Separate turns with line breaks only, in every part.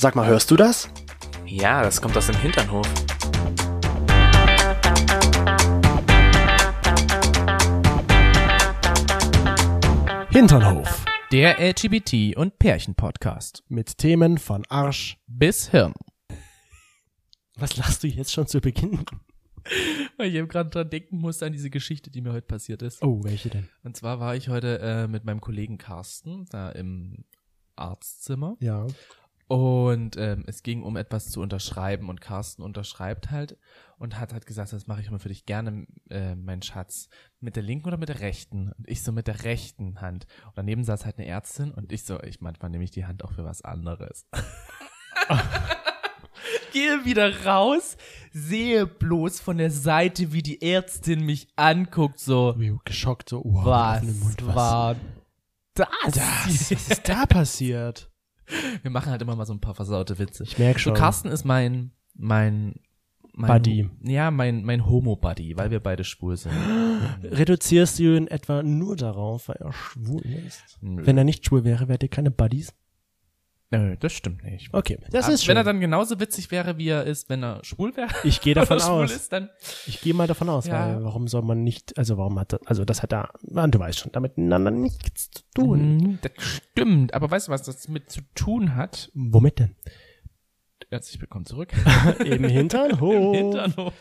Sag mal, hörst du das?
Ja, das kommt aus dem Hinternhof.
Hinternhof.
Der LGBT- und Pärchen-Podcast.
Mit Themen von Arsch.
Bis Hirn.
Was lachst du jetzt schon zu Beginn?
Weil ich eben gerade dran denken musste an diese Geschichte, die mir heute passiert ist.
Oh, welche denn?
Und zwar war ich heute äh, mit meinem Kollegen Carsten da im Arztzimmer.
Ja.
Und ähm, es ging um etwas zu unterschreiben und Carsten unterschreibt halt und hat halt gesagt, das mache ich immer für dich gerne, äh, mein Schatz. Mit der linken oder mit der rechten? Und ich so mit der rechten Hand. Und daneben saß halt eine Ärztin und ich so, ich manchmal nehme ich die Hand auch für was anderes. Gehe wieder raus, sehe bloß von der Seite, wie die Ärztin mich anguckt, so,
Wie geschockt, so, wow,
was
Mund, was?
war das?
das? Was ist da passiert?
Wir machen halt immer mal so ein paar versaute Witze.
Ich merk schon.
So, Carsten ist mein, mein, mein
Buddy.
Ja, mein, mein Homo-Buddy, weil wir beide schwul sind.
Reduzierst du ihn etwa nur darauf, weil er schwul ist?
Nö.
Wenn er nicht schwul wäre, wärt ihr keine Buddies?
Nö, das stimmt nicht.
Okay, das
Aber
ist schön.
Wenn er dann genauso witzig wäre, wie er ist, wenn er schwul wäre.
ich gehe davon aus.
ist, dann.
Ich gehe mal davon aus,
Ja.
weil warum soll man nicht, also warum hat das, also das hat da, ah, du weißt schon, damit miteinander nichts zu tun.
Mhm, Das stimmt. Aber weißt du, was das mit zu tun hat?
Womit denn?
Herzlich willkommen zurück.
Im Hinternhof.
Im Hinternhof.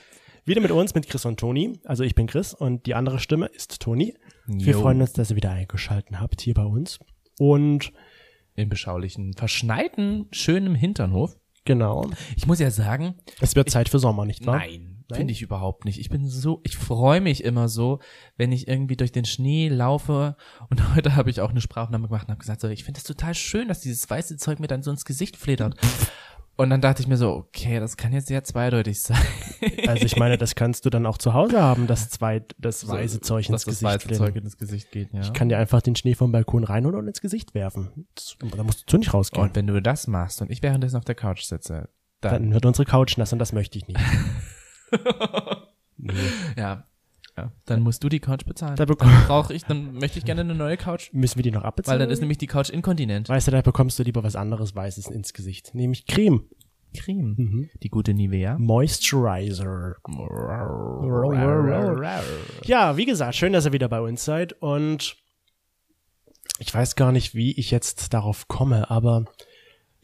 Wieder mit uns, mit Chris und Toni. Also ich bin Chris und die andere Stimme ist Toni. Wir freuen uns, dass ihr wieder eingeschalten habt hier bei uns. Und
Im beschaulichen, verschneiten, schönen Hinternhof.
genau,
Ich muss ja sagen,
es wird Zeit für Sommer, nicht wahr?
Nein,
Nein?
finde ich überhaupt nicht. Ich bin so, ich freue mich immer so, wenn ich irgendwie durch den Schnee laufe. Und heute habe ich auch eine Sprachnahme gemacht und habe gesagt, so, ich finde es total schön, dass dieses weiße Zeug mir dann so ins Gesicht fledert. Und dann dachte ich mir so, okay, das kann jetzt sehr zweideutig sein.
Also ich meine, das kannst du dann auch zu Hause haben, das zwei, das weiße Zeug ins
dass das
Gesicht.
weiße. Zeug ins Gesicht geht, ja.
Ich kann dir einfach den Schnee vom Balkon reinholen und ins Gesicht werfen. Das, da musst du zu nicht rausgehen.
und wenn du das machst und ich währenddessen auf der Couch sitze, dann,
dann wird unsere Couch nass und das möchte ich nicht. nee.
ja, ja, dann musst du die Couch bezahlen.
Da
Dann brauche ich, dann möchte ich gerne eine neue Couch,
Müssen wir die noch
weil
abbezahlen?
dann ist nämlich die Couch inkontinent.
weißt du, da bekommst du lieber was anderes Weißes ins Gesicht. Nämlich Creme.
Creme.
Mhm.
Die gute Nivea.
Moisturizer. Ja, wie gesagt, schön, dass ihr wieder bei uns seid und ich weiß gar nicht, wie ich jetzt darauf komme, aber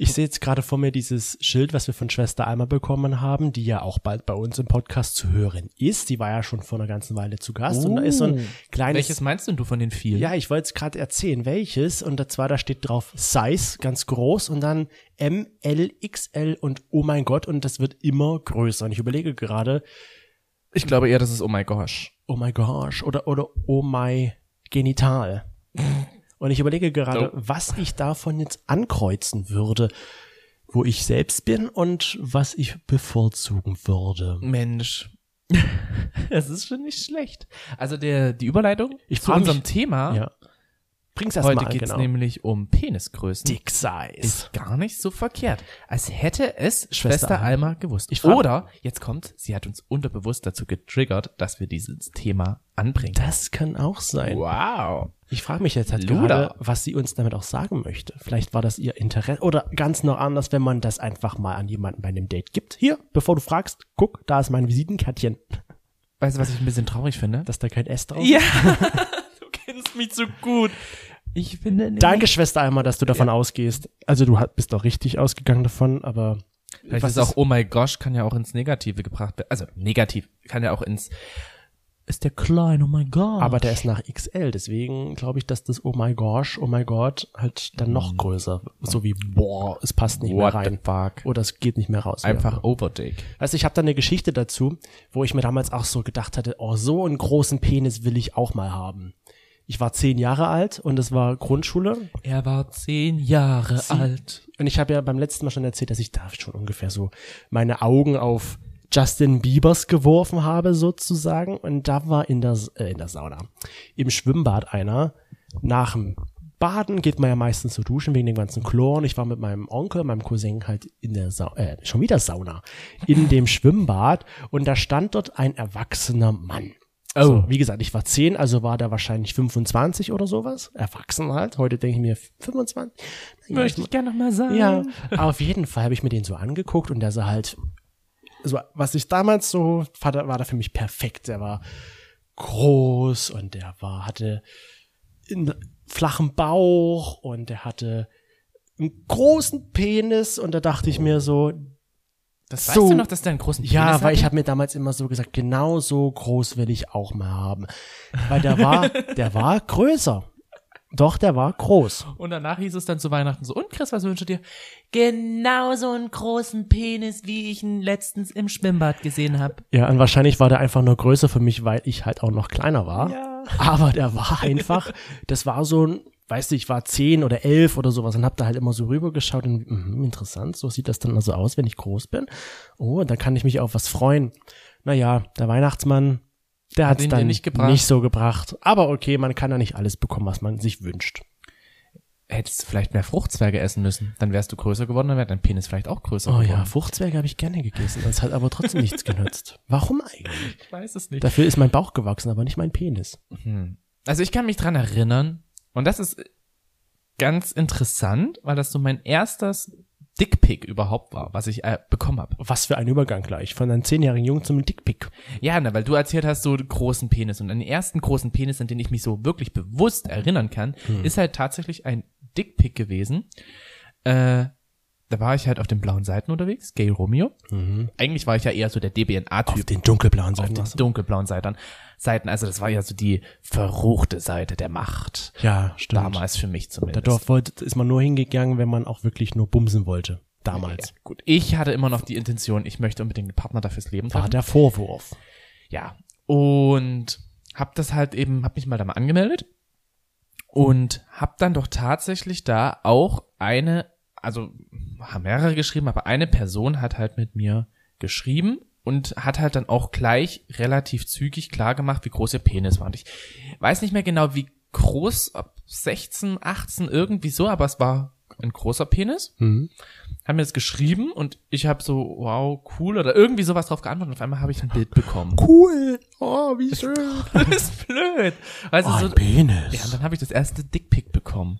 ich sehe jetzt gerade vor mir dieses Schild, was wir von Schwester Alma bekommen haben, die ja auch bald bei uns im Podcast zu hören ist. Die war ja schon vor einer ganzen Weile zu Gast und da ist so ein kleines
Welches meinst denn du von den vielen?
ja, ich wollte es gerade erzählen, welches. Und zwar, da steht drauf Size, ganz groß, und dann M, L, XL und oh mein Gott, und das wird immer größer. Und ich überlege gerade,
Ich glaube eher, das ist Oh my gosh.
oh my gosh, oder, oder oh my Genital. Und ich überlege gerade,
Oh.
was ich davon jetzt ankreuzen würde, wo ich selbst bin und was ich bevorzugen würde.
Mensch. Es ist schon nicht schlecht. Also der, die Überleitung
Ich
zu unserem
mich-
Thema.
Ja. Bring's erst mal
Heute
an,
geht's
genau.
nämlich um Penisgrößen.
Dick Size.
Ist gar nicht so verkehrt. Als hätte es
Schwester
Schwester,
Alma.
Gewusst.
Ich
Oder, jetzt kommt, sie hat uns unterbewusst dazu getriggert, dass wir dieses Thema anbringen.
Das kann auch sein.
Wow.
Ich frage mich jetzt halt
Luda.
gerade, was sie uns damit auch sagen möchte. Vielleicht war das ihr Interesse oder ganz noch anders, wenn man das einfach mal an jemanden bei einem Date gibt. Hier, bevor du fragst, guck, da ist mein Visitenkärtchen.
Weißt du, was ich ein bisschen traurig finde?
Dass da kein S drauf
Ja. kennst mich so gut. Ich finde nämlich-
Danke, Schwester Alma, dass du davon ausgehst. Also du bist doch richtig ausgegangen davon, aber
Vielleicht
was
ist auch Oh my gosh kann ja auch ins Negative gebracht werden. Also negativ kann ja auch ins ist der klein, oh my god.
aber der ist nach XL, deswegen glaube ich, dass das Oh my gosh, oh my God halt dann noch größer, so wie boah, es passt nicht mehr
What the
rein
fuck?
oder es geht nicht mehr raus.
Einfach
Ja.
overdick.
Also ich habe da eine Geschichte dazu, wo ich mir damals auch so gedacht hatte, oh, so einen großen Penis will ich auch mal haben. Ich war zehn Jahre alt und es war Grundschule.
Er war zehn Jahre alt.
Und ich habe ja beim letzten Mal schon erzählt, dass ich da schon ungefähr so meine Augen auf Justin Biebers geworfen habe, sozusagen. Und da war in der, äh, in der Sauna, im Schwimmbad einer, nach dem Baden geht man ja meistens so duschen wegen dem ganzen Chlor. Und ich war mit meinem Onkel, meinem Cousin halt in der Sauna, äh, schon wieder Sauna, in dem Schwimmbad. Und da stand dort ein erwachsener Mann.
Oh.
So, wie gesagt, ich war 10, also war der wahrscheinlich 25 oder sowas. Erwachsen halt. Heute denke ich mir 25. Ja, ich-
gerne noch mal sagen.
ja, auf jeden Fall habe ich mir den so angeguckt und der sah halt, so, was ich damals so, war, da- war da für mich perfekt. Der war groß und der war, hatte einen flachen Bauch und der hatte einen großen Penis und da dachte ich mir so,
Das
So.
weißt du noch, dass der einen großen
ja,
Penis
weil ich habe mir damals immer so gesagt, genau so groß will ich auch mal haben. Weil der war, der war größer. Doch, der war groß.
Und danach hieß es dann zu Weihnachten so, und Chris, was wünschst du dir? Genau so einen großen Penis, wie ich ihn letztens im Schwimmbad gesehen habe.
Ja, und wahrscheinlich war der einfach nur größer für mich, weil ich halt auch noch kleiner war.
Ja.
Aber der war einfach, das war so ein, weißt du, ich war zehn oder elf oder sowas und hab da halt immer so rübergeschaut und mhm, interessant, so sieht das dann also aus, wenn ich groß bin. Oh, und dann kann ich mich auf was freuen. Naja, der Weihnachtsmann, der
Hat dir
dann
nicht
nicht so gebracht. Aber okay, man kann ja nicht alles bekommen, was man sich wünscht.
Hättest du vielleicht mehr Fruchtzwerge essen müssen. Dann wärst du größer geworden, dann wäre dein Penis vielleicht auch größer
Oh
geworden.
ja, Fruchtzwerge habe ich gerne gegessen. Das hat aber trotzdem nichts genützt. Warum eigentlich?
Ich weiß es nicht.
Dafür ist mein Bauch gewachsen, aber nicht mein Penis.
Hm. Also ich kann mich dran erinnern, und das ist ganz interessant, weil das so mein erstes Dickpick überhaupt war, was ich äh, bekommen habe.
Was für ein Übergang gleich. Von einem zehnjährigen Jungen zum Dickpick.
Ja, na, weil du erzählt hast, so großen Penis. Und den ersten großen Penis, an den ich mich so wirklich bewusst erinnern kann, ist halt tatsächlich ein Dickpick gewesen. Äh, da war ich halt auf den blauen Seiten unterwegs, Gay Romeo. Eigentlich war ich ja eher so der
Auf
DBNA-Typ.
den dunkelblauen
auf
Seiten.
den
warst du.
dunkelblauen Seiten. Seiten. Also das war ja so die verruchte Seite der Macht.
Ja, stimmt.
Damals für mich zumindest.
Wollte, ist man nur hingegangen, wenn man auch wirklich nur bumsen wollte. Damals.
Ja, gut. Ich hatte immer noch die Intention, ich möchte unbedingt einen Partner dafür Leben
War
treffen.
der Vorwurf.
Ja. Und hab das halt eben, hab mich mal da mal angemeldet und hab dann doch tatsächlich da auch eine, also haben mehrere geschrieben, aber eine Person hat halt mit mir geschrieben und hat halt dann auch gleich relativ zügig klar gemacht, wie groß ihr Penis war. Und ich weiß nicht mehr genau, wie groß, ab 16, 18, irgendwie so, aber es war ein großer Penis
Mhm.
haben mir das geschrieben und ich habe so, wow, cool oder irgendwie sowas drauf geantwortet und auf einmal habe ich ein Bild bekommen.
Cool. Oh, wie schön.
das ist blöd. Also
Oh,
so,
ein Penis.
ja, und dann habe ich das erste Dickpick bekommen.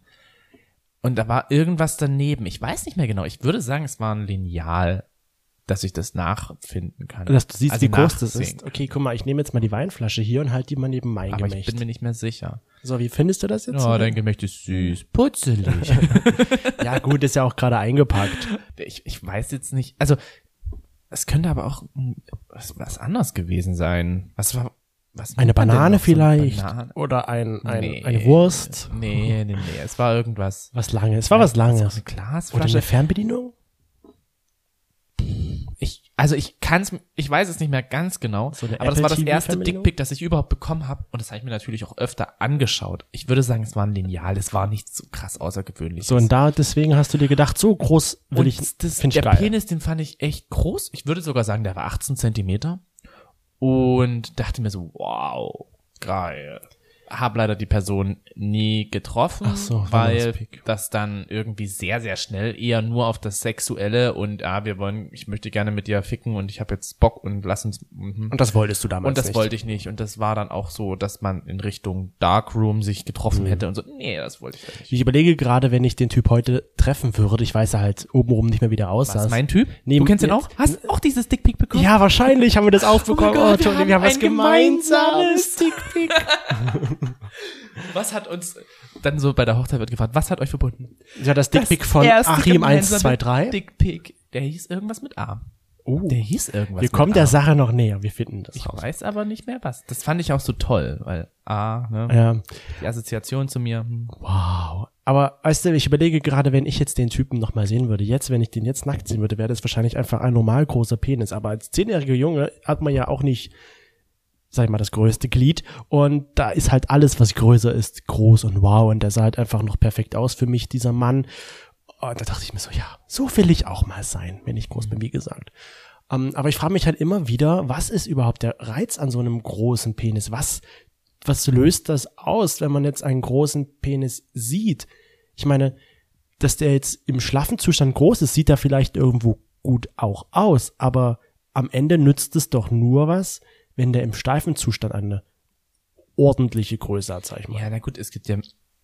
Und da war irgendwas daneben. Ich weiß nicht mehr genau. Ich würde sagen, es war ein Lineal, dass ich das nachfinden kann.
Dass du siehst,
Also
wie groß das ist. Okay, guck mal, ich nehme jetzt mal die Weinflasche hier und halte die mal neben mein
Aber ich
Gemächt.
bin mir nicht mehr sicher.
So, wie findest du das jetzt?
Oh, dein Gemächt ist süß. Putzelig.
ja, gut, ist ja auch gerade eingepackt.
ich, ich weiß jetzt nicht. Also, es könnte aber auch was, was anderes gewesen sein. Was war, was
Eine Banane
eine
vielleicht.
Banane?
Oder ein, ein,
Nee.
eine Wurst.
Nee, nee, nee. Es war irgendwas.
Was Langes. Es war was Langes.
Eine
Oder
Glasflasche.
eine Fernbedienung?
Ich, also ich kann's, ich weiß es nicht mehr ganz genau,
So eine
aber das war das
Apple
erste? Dickpick, das ich überhaupt bekommen habe und das habe ich mir natürlich auch öfter angeschaut. Ich würde sagen, es war ein Lineal, es war nichts so krass außergewöhnliches.
So, und da, deswegen hast du dir gedacht, so groß will
und
ich,
das,
finde ich
der. Penis, den fand ich echt groß. Ich würde sogar sagen, der war 18 Zentimeter und dachte mir so, wow, geil. Hab leider die Person nie getroffen,
so,
weil das dann irgendwie sehr, sehr schnell eher nur auf das Sexuelle und ah, wir wollen, ich möchte gerne mit dir ficken und ich habe jetzt Bock und lass uns. Mhm.
Und das wolltest du damals
Und das
nicht.
wollte ich nicht. Und das war dann auch so, dass man in Richtung Darkroom sich
Mhm.
getroffen hätte und so. Nee, das wollte ich nicht.
Ich überlege gerade, wenn ich den Typ heute treffen würde, ich weiß ja halt obenrum nicht mehr, wie der aussah.
Was, mein Typ?
Nee,
du kennst den auch? Hast auch dieses Dickpick bekommen?
Ja, wahrscheinlich haben wir das auch bekommen.
Gott,
oh,
wir
Toni, wir haben
haben
was
ein
gemeinsames.
gemeinsames
Dickpick.
Was hat uns dann so bei der Hochzeit wird gefragt, was hat euch verbunden?
Ja, das Dickpick von
erste
Achim
gemeinsame
123.
Dickpick. Der hieß irgendwas mit A.
Oh,
Der hieß irgendwas
wir kommen
A.
der Sache noch näher. Wir finden das
Ich
raus.
weiß aber nicht mehr was. Das fand ich auch so toll, weil A, ne,
Ja,
die Assoziation zu mir. hm.
wow. Aber weißt du, ich überlege gerade, wenn ich jetzt den Typen noch mal sehen würde, jetzt, wenn ich den jetzt nackt sehen würde, wäre das wahrscheinlich einfach ein normal großer Penis. Aber als zehnjähriger Junge hat man ja auch nicht, sag ich mal, das größte Glied. Und da ist halt alles, was größer ist, groß und wow. Und der sah halt einfach noch perfekt aus für mich, dieser Mann. Und da dachte ich mir so, ja, so will ich auch mal sein, wenn ich groß bin, wie gesagt. Ähm, aber ich frage mich halt immer wieder, was ist überhaupt der Reiz an so einem großen Penis? Was, was löst das aus, wenn man jetzt einen großen Penis sieht? Ich meine, dass der jetzt im schlaffen Zustand groß ist, sieht er vielleicht irgendwo gut auch aus, aber am Ende nützt es doch nur was, wenn der im steifen Zustand eine ordentliche Größe hat, sag ich mal.
Ja, na gut, es gibt ja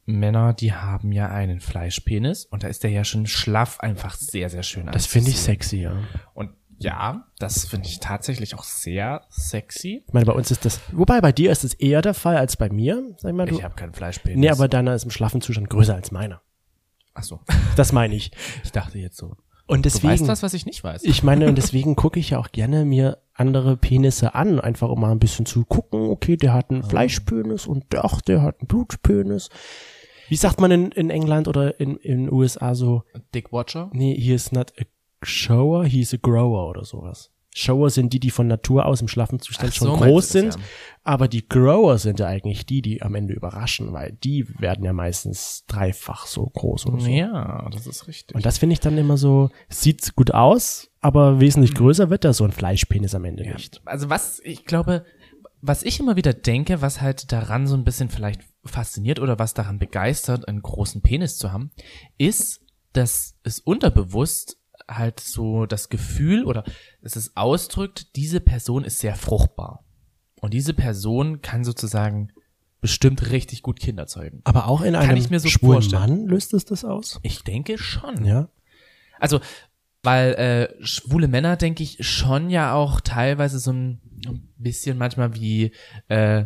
Männer, die haben ja einen Fleischpenis und da ist der ja schon schlaff einfach sehr, sehr schön
das finde ich sexy, ja.
Und ja, das finde ich tatsächlich auch sehr sexy.
Ich meine, bei uns ist das, wobei bei dir ist es eher der Fall als bei mir. Sag ich mal, du,
Ich habe keinen Fleischpenis.
nee, aber deiner ist im schlaffen Zustand größer als meiner.
Ach so.
Das meine ich.
Ich dachte jetzt so.
Und
Du weißt
deswegen,
was, was ich nicht weiß.
ich meine, und deswegen gucke ich ja auch gerne mir andere Penisse an, einfach um mal ein bisschen zu gucken, okay, der hat
Ah.
einen Fleischpenis und ach, der hat einen Blutpenis. Wie sagt man in, in England oder in in USA so,
Dick Watcher?
nee, he is not a shower, he is a grower oder sowas. Shower sind die, die von Natur aus im schlaffen Zustand
Ach
schon
so,
groß
das,
sind,
ja.
aber die Grower sind ja eigentlich die, die am Ende überraschen, weil die werden ja meistens dreifach so groß oder so.
Ja, das ist richtig.
Und das finde ich dann immer so, sieht gut aus, aber wesentlich größer wird da so ein Fleischpenis am Ende
Ja.
nicht.
Also was, ich glaube, was ich immer wieder denke, was halt daran so ein bisschen vielleicht fasziniert oder was daran begeistert, einen großen Penis zu haben, ist, dass es unterbewusst halt so das Gefühl oder dass es ausdrückt, diese Person ist sehr fruchtbar. Und diese Person kann sozusagen bestimmt richtig gut Kinder zeugen.
Aber auch in einem
ich mir so
schwulen
vorstellen.
Mann löst es das aus?
Ich denke schon.
Ja.
Also, weil äh, schwule Männer, denke ich, schon ja auch teilweise so ein, ein bisschen manchmal wie, äh,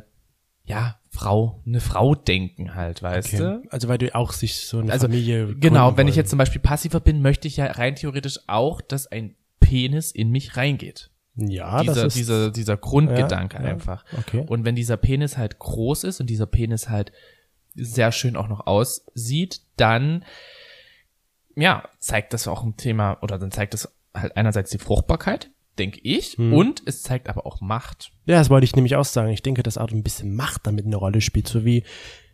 ja, Frau, eine Frau denken halt, weißt du?
Also weil du auch sich so eine
Also,
Familie
Genau, wenn ich
wollen.
jetzt zum Beispiel passiver bin, möchte ich ja rein theoretisch auch, dass ein Penis in mich reingeht.
ja,
dieser,
das ist
dieser, dieser Grundgedanke
Ja, ja,
einfach.
okay.
Und wenn dieser Penis halt groß ist und dieser Penis halt sehr schön auch noch aussieht, dann ja, zeigt das auch ein Thema oder dann zeigt das halt einerseits die Fruchtbarkeit, denke ich,
Hm.
und es zeigt aber auch Macht.
Ja, das wollte ich nämlich auch sagen. Ich denke, dass auch ein bisschen Macht damit eine Rolle spielt, so wie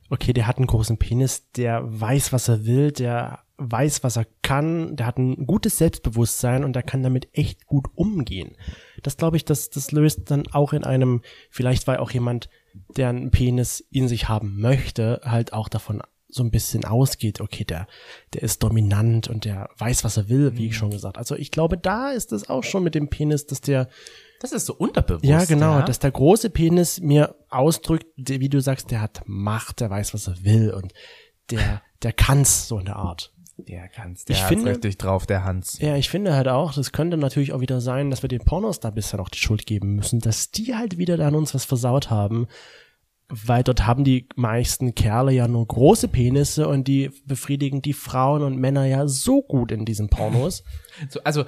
okay, der hat einen großen Penis, der weiß, was er will, der weiß, was er kann, der hat ein gutes Selbstbewusstsein und der kann damit echt gut umgehen. Das glaube ich, das, das löst dann auch in einem, vielleicht weil auch jemand, der einen Penis in sich haben möchte, halt auch davon so ein bisschen ausgeht, okay, der, der ist dominant und der weiß, was er will, wie ich schon gesagt. Also ich glaube, da ist es auch schon mit dem Penis, dass der,
Das ist so unterbewusst.
ja, genau,
ja?
dass der große Penis mir ausdrückt, wie du sagst, der hat Macht, der weiß, was er will und der, der kann's so in der Art.
der kann's.
Ich
Der hat's
finde-
richtig drauf, der Hans.
Ja, ich finde halt auch, das könnte natürlich auch wieder sein, dass wir den Pornos da bisher noch die Schuld geben müssen, dass die halt wieder da an uns was versaut haben, weil dort haben die meisten Kerle ja nur große Penisse und die befriedigen die Frauen und Männer ja so gut in diesen Pornos.
So, also,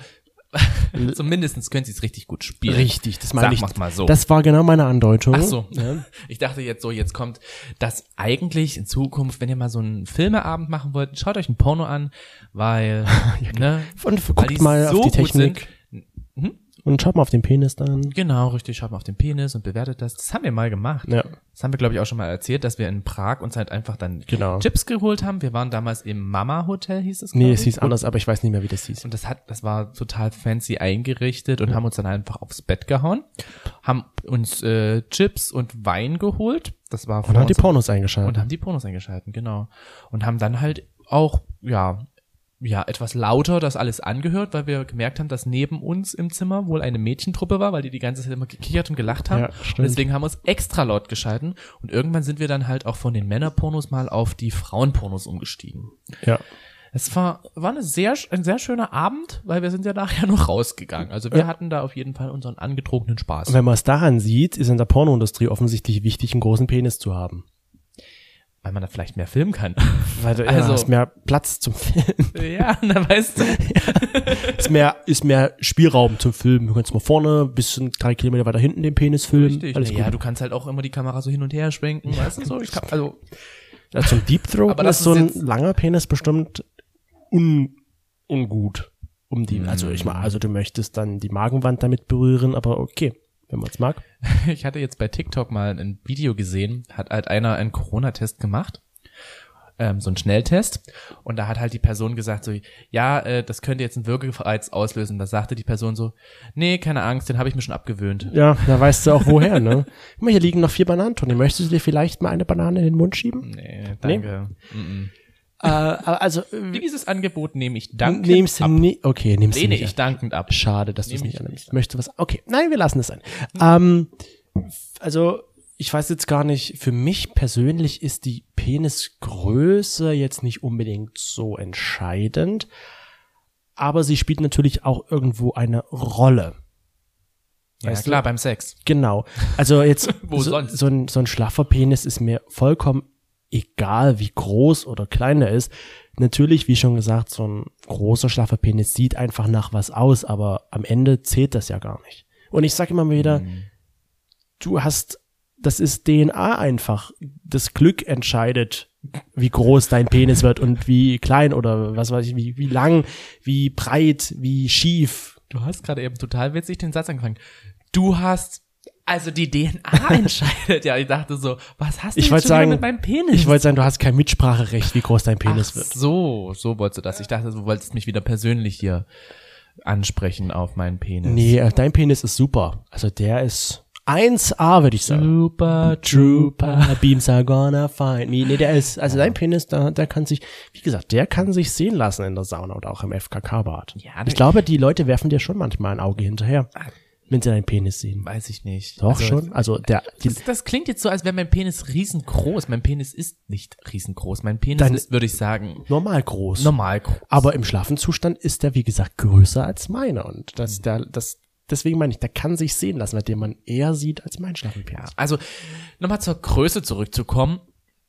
zumindestens können sie es richtig gut spielen.
Richtig, das meine
Sag
ich.
mal's mal so.
Das war genau meine Andeutung.
Ach so.
Ja.
Ich dachte jetzt so, jetzt kommt das eigentlich in Zukunft, wenn ihr mal so einen Filmeabend machen wollt, schaut euch ein Porno an, weil, ne,
Und guckt mal auf die
gut
Technik
sind. Hm?
Und schaut mal auf den Penis dann.
Genau, richtig, schaut mal auf den Penis und bewertet das. Das haben wir mal gemacht.
Ja.
Das haben wir, glaube ich, auch schon mal erzählt, dass wir in Prag uns halt einfach dann
Genau.
Chips geholt haben. Wir waren damals im Mama Hotel, hieß es.
Nee, es hieß anders, aber ich weiß nicht mehr, wie das hieß.
Und das hat, das war total fancy eingerichtet und haben uns dann einfach aufs Bett gehauen, haben uns äh, Chips und Wein geholt. Das war
Und hat die Pornos eingeschaltet.
und haben die Pornos eingeschalten, genau. Und haben dann halt auch, ja, ja, etwas lauter das alles angehört, weil wir gemerkt haben, dass neben uns im Zimmer wohl eine Mädchentruppe war, weil die die ganze Zeit immer gekichert und gelacht haben.
Ja,
und deswegen haben wir uns extra laut geschalten. Und irgendwann sind wir dann halt auch von den Männerpornos mal auf die Frauenpornos umgestiegen.
ja.
Es war, war eine sehr, ein sehr schöner Abend, weil wir sind ja nachher noch rausgegangen. Also wir
Ja.
hatten da auf jeden Fall unseren angetrunkenen Spaß.
Und wenn man es daran sieht, ist in der Pornoindustrie offensichtlich wichtig, einen großen Penis zu haben.
Weil man da vielleicht mehr filmen kann.
Weil du
Also-
ja, hast mehr Platz zum Filmen.
ja, na weißt du.
ist mehr, ist mehr Spielraum zum Filmen. Du kannst mal vorne, bis drei Kilometer weiter hinten den Penis filmen.
Richtig.
Alles
ja,
gut.
du kannst halt auch immer die Kamera so hin und her schwenken, weißt du so? Ich kann, also,
Ja, zum Deep Throat
Aber das
ist so ein langer Penis bestimmt un, ungut. Um die, also
Mm.
ich mal, also du möchtest dann die Magenwand damit berühren, aber okay, wenn man es mag.
ich hatte jetzt bei TikTok mal ein Video gesehen, hat halt einer einen Corona-Test gemacht. Ähm, so ein Schnelltest. Und da hat halt die Person gesagt so, ja, äh, das könnte jetzt einen Würgereiz auslösen. Da sagte die Person so, nee, keine Angst, den habe ich mir schon abgewöhnt.
Ja, da weißt du auch woher, ne? Guck mal, hier liegen noch vier Bananen, Toni. Möchtest du dir vielleicht mal eine Banane in den Mund schieben?
Nee, danke. Mm
Äh, also, äh,
Dieses Angebot nehme ich dankend
nimmst du
ab.
nie, okay, nimmst du
Lehne
nicht
ich
an.
dankend ab.
Schade, dass du es nicht
ich
annimmst. Möchtest du was? Okay, nein, wir lassen es sein. Ähm, f- also ich weiß jetzt gar nicht, für mich persönlich ist die Penisgröße jetzt nicht unbedingt so entscheidend, aber sie spielt natürlich auch irgendwo eine Rolle.
Ja,
Weißt du?
klar, beim Sex.
Genau. Also jetzt so, so, ein, so ein schlaffer Penis ist mir vollkommen egal, wie groß oder klein er ist. Natürlich, wie schon gesagt, so ein großer schlaffer Penis sieht einfach nach was aus, aber am Ende zählt das ja gar nicht. Und ich sage immer wieder,
Mhm.
du hast, das ist DNA einfach. Das Glück entscheidet, wie groß dein Penis wird und wie klein oder was weiß ich, wie, wie lang, wie breit, wie schief.
Du hast gerade eben total witzig den Satz angefangen. Du hast, also die DNA entscheidet. Ja, ich dachte so, was hast du
Ich
jetzt
sagen,
mit meinem Penis?
Ich wollte sagen, du hast kein Mitspracherecht, wie groß dein Penis
Ach
wird.
so, so wolltest du das. Ich dachte, du wolltest mich wieder persönlich hier ansprechen auf meinen Penis.
Nee, äh, dein Penis ist super. Also der ist 1A, würde ich sagen.
Super
Trooper, Beams are gonna find me. Nee, der ist, also dein Penis, da, der kann sich, wie gesagt, der kann sich sehen lassen in der Sauna oder auch im FKK-Bad.
Ja,
ich glaube, die Leute werfen dir schon manchmal ein Auge hinterher, wenn sie deinen Penis sehen.
Weiß ich nicht.
Doch
Also,
schon. Also der,
Das, das klingt jetzt so, als wäre mein Penis riesengroß. Mein Penis ist nicht riesengroß. Mein Penis
Dein-
ist, würde ich sagen,
normal groß.
normal groß.
Aber im Schlafenzustand ist der, wie gesagt, größer als meiner. Und das, der, das, deswegen meine ich, der kann sich sehen lassen, weil den man eher sieht als mein Schlafenpenis.
Also, nochmal zur Größe zurückzukommen.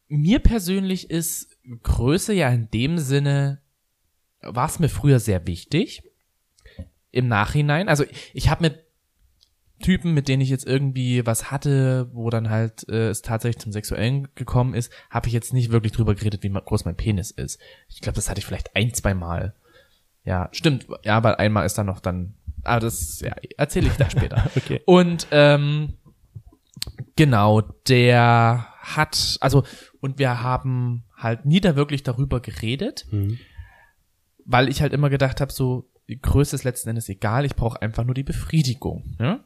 Mir persönlich ist Größe ja in dem Sinne, war es mir früher sehr wichtig. Im Nachhinein. Also, ich habe mit Typen, mit denen ich jetzt irgendwie was hatte, wo dann halt äh, es tatsächlich zum Sexuellen gekommen ist, habe ich jetzt nicht wirklich drüber geredet, wie groß mein Penis ist. Ich glaube, das hatte ich vielleicht ein, zwei Mal. Ja, stimmt. Ja, aber einmal ist dann noch dann. Aber das ja, erzähle ich da später.
Okay.
Und ähm, genau, der hat, also, und wir haben halt nie da wirklich darüber geredet,
Mhm.
weil ich halt immer gedacht habe, so, die Größe ist letzten Endes egal, ich brauche einfach nur die Befriedigung. Ne?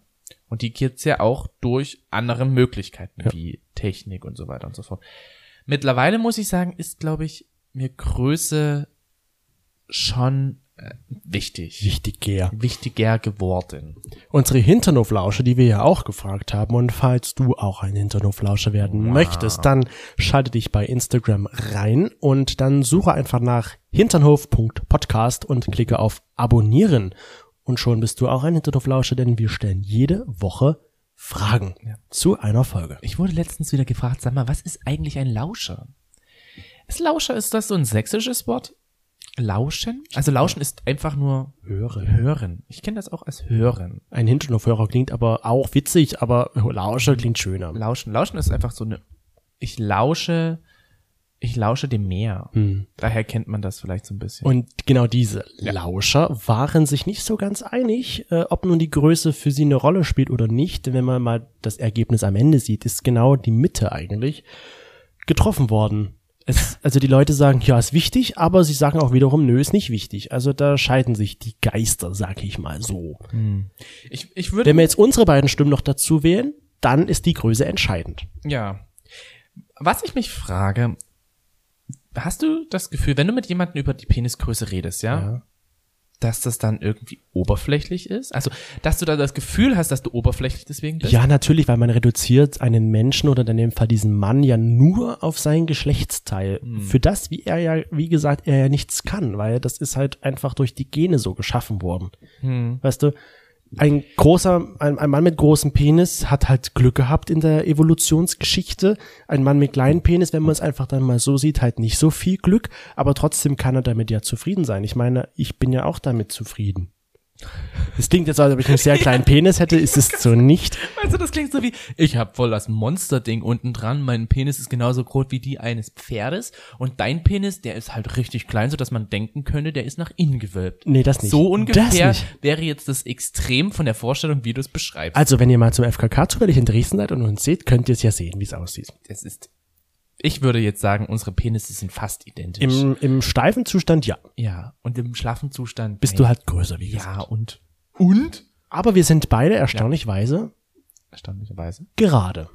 Und die gibt's ja auch durch andere Möglichkeiten,
Ja.
wie Technik und so weiter und so fort. Mittlerweile muss ich sagen, ist, glaube ich, mir Größe schon äh, wichtig.
Wichtiger.
Wichtiger geworden.
Unsere Hinternoflausche, die wir ja auch gefragt haben, und falls du auch ein Hinternoflauscher werden möchtest, dann schalte dich bei Instagram rein und dann suche einfach nach hinternhof.podcast und klicke auf Abonnieren. Und schon bist du auch ein Hinternoflauscher, denn wir stellen jede Woche Fragen
Ja.
zu einer Folge.
Ich wurde letztens wieder gefragt, sag mal, was ist eigentlich ein Lauscher? Ist Lauscher, ist das so ein sächsisches Wort? Lauschen? Also Lauschen ist einfach nur
Höre.
hören. Ich kenne das auch als hören.
Ein Hinternofhörer klingt aber auch witzig, aber Lauscher klingt schöner.
Lauschen. Lauschen ist einfach so eine, ich lausche, ich lausche dem Meer.
Hm.
Daher kennt man das vielleicht so ein bisschen.
Und genau diese Lauscher waren sich nicht so ganz einig, äh, ob nun die Größe für sie eine Rolle spielt oder nicht. Denn wenn man mal das Ergebnis am Ende sieht, ist genau die Mitte eigentlich getroffen worden. Es, also die Leute sagen, ja, ist wichtig, aber sie sagen auch wiederum, nö, ist nicht wichtig. Also da scheiden sich die Geister, sag ich mal so.
ich, ich würde,
Wenn wir jetzt unsere beiden Stimmen noch dazu wählen, dann ist die Größe entscheidend.
ja. Was ich mich frage, hast du das Gefühl, wenn du mit jemandem über die Penisgröße redest, ja?
Ja.
dass das dann irgendwie oberflächlich ist? Also, dass du da das Gefühl hast, dass du oberflächlich deswegen bist?
Ja, natürlich, weil man reduziert einen Menschen oder in dem Fall diesen Mann ja nur auf sein Geschlechtsteil. Für das, wie er ja, wie gesagt, er ja nichts kann, weil das ist halt einfach durch die Gene so geschaffen worden.
Hm.
Weißt du, ein großer, ein, ein Mann mit großem Penis hat halt Glück gehabt in der Evolutionsgeschichte. Ein Mann mit kleinem Penis, wenn man es einfach dann mal so sieht, halt nicht so viel Glück, aber trotzdem kann er damit ja zufrieden sein. Ich meine, ich bin ja auch damit zufrieden. Es klingt jetzt, als ob ich einen sehr kleinen Penis hätte, ist es so nicht.
Weißt du, das klingt so wie, ich habe voll das Monsterding unten dran, mein Penis ist genauso groß wie die eines Pferdes und dein Penis, der ist halt richtig klein, so dass man denken könnte, der ist nach innen gewölbt.
Nee, das nicht.
So ungefähr
Das
wäre jetzt das Extrem von der Vorstellung, wie du es beschreibst.
Also, wenn ihr mal zum FKK zufällig in Dresden seid und uns seht, könnt ihr es ja sehen, wie es aussieht.
es ist, ich würde jetzt sagen, unsere Penisse sind fast identisch.
Im, Im steifen Zustand ja.
ja, und im schlaffen Zustand
Bist
nee.
du halt größer, wie gesagt.
ja und und
Aber wir sind beide erstaunlichweise
erstaunlicherweise
gerade.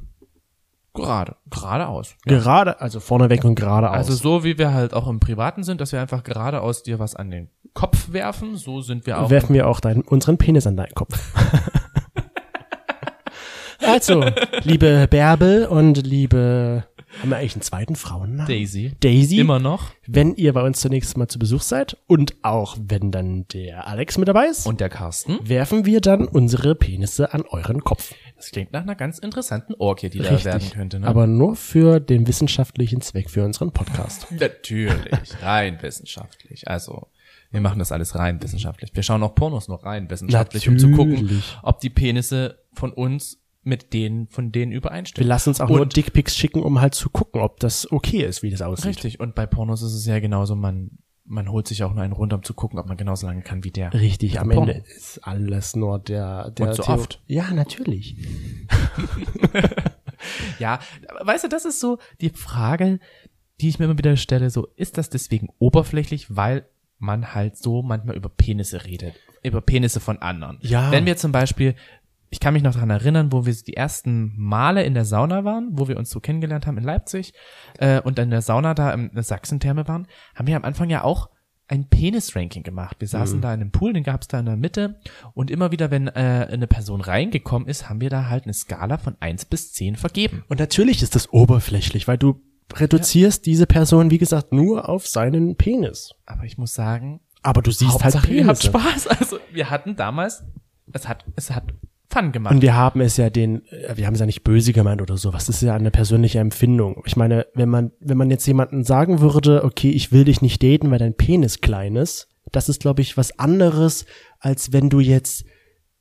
gerade geradeaus.
Gerade, also vorneweg und geradeaus.
Also so wie wir halt auch im Privaten sind, dass wir einfach geradeaus dir was an den Kopf werfen, so sind wir auch.
werfen wir auch deinen, unseren Penis an deinen Kopf. Also, liebe Bärbel und liebe, haben wir eigentlich einen zweiten Frauennamen?
Daisy.
Daisy.
Immer noch.
Wenn ihr bei uns zunächst mal zu Besuch seid und auch wenn dann der Alex mit dabei ist,
Und der Carsten.
werfen wir dann unsere Penisse an euren Kopf.
Das klingt nach einer ganz interessanten Orgie, die da werden könnte. Ne?
Aber nur für den wissenschaftlichen Zweck für unseren Podcast.
Natürlich, rein wissenschaftlich. Also, wir machen das alles rein wissenschaftlich. Wir schauen auch Pornos noch rein wissenschaftlich, um zu gucken,
Natürlich.
ob die Penisse von uns mit denen von denen
Wir
übereinstimmen.
lassen uns auch nur
Und-
Dickpics schicken, um halt zu gucken, ob das okay ist, wie das aussieht.
Richtig. Und bei Pornos ist es ja genauso, man, man holt sich auch nur einen runter, um zu gucken, ob man genauso lange kann wie der.
Richtig, am
Porno.
Ende ist alles nur der, der
Und so
Theo-
oft.
Ja, natürlich.
Ja, weißt du, das ist so die Frage, die ich mir immer wieder stelle, so, ist das deswegen oberflächlich, weil man halt so manchmal über Penisse redet, über Penisse von anderen.
Ja.
Wenn wir zum Beispiel, ich kann mich noch daran erinnern, wo wir die ersten Male in der Sauna waren, wo wir uns so kennengelernt haben in Leipzig äh, und in der Sauna da in der Sachsentherme waren, haben wir am Anfang ja auch ein Penis-Ranking gemacht. Wir saßen
Mhm.
da in einem Pool, den gab's da in der Mitte und immer wieder, wenn äh, eine Person reingekommen ist, haben wir da halt eine Skala von eins bis zehn vergeben.
Und natürlich ist das oberflächlich, weil du reduzierst diese Person, wie gesagt, nur auf seinen Penis.
Aber ich muss sagen,
Aber du siehst
Hauptsache,
halt
ihr habt
Penisse.
Spaß. Also wir hatten damals, es hat, es hat Fun gemacht.
Und wir haben es ja den, äh, wir haben es ja nicht böse gemeint oder sowas. Das ist ja eine persönliche Empfindung. Ich meine, wenn man, wenn man jetzt jemanden sagen würde, okay, ich will dich nicht daten, weil dein Penis klein ist, das ist, glaube ich, was anderes, als wenn du jetzt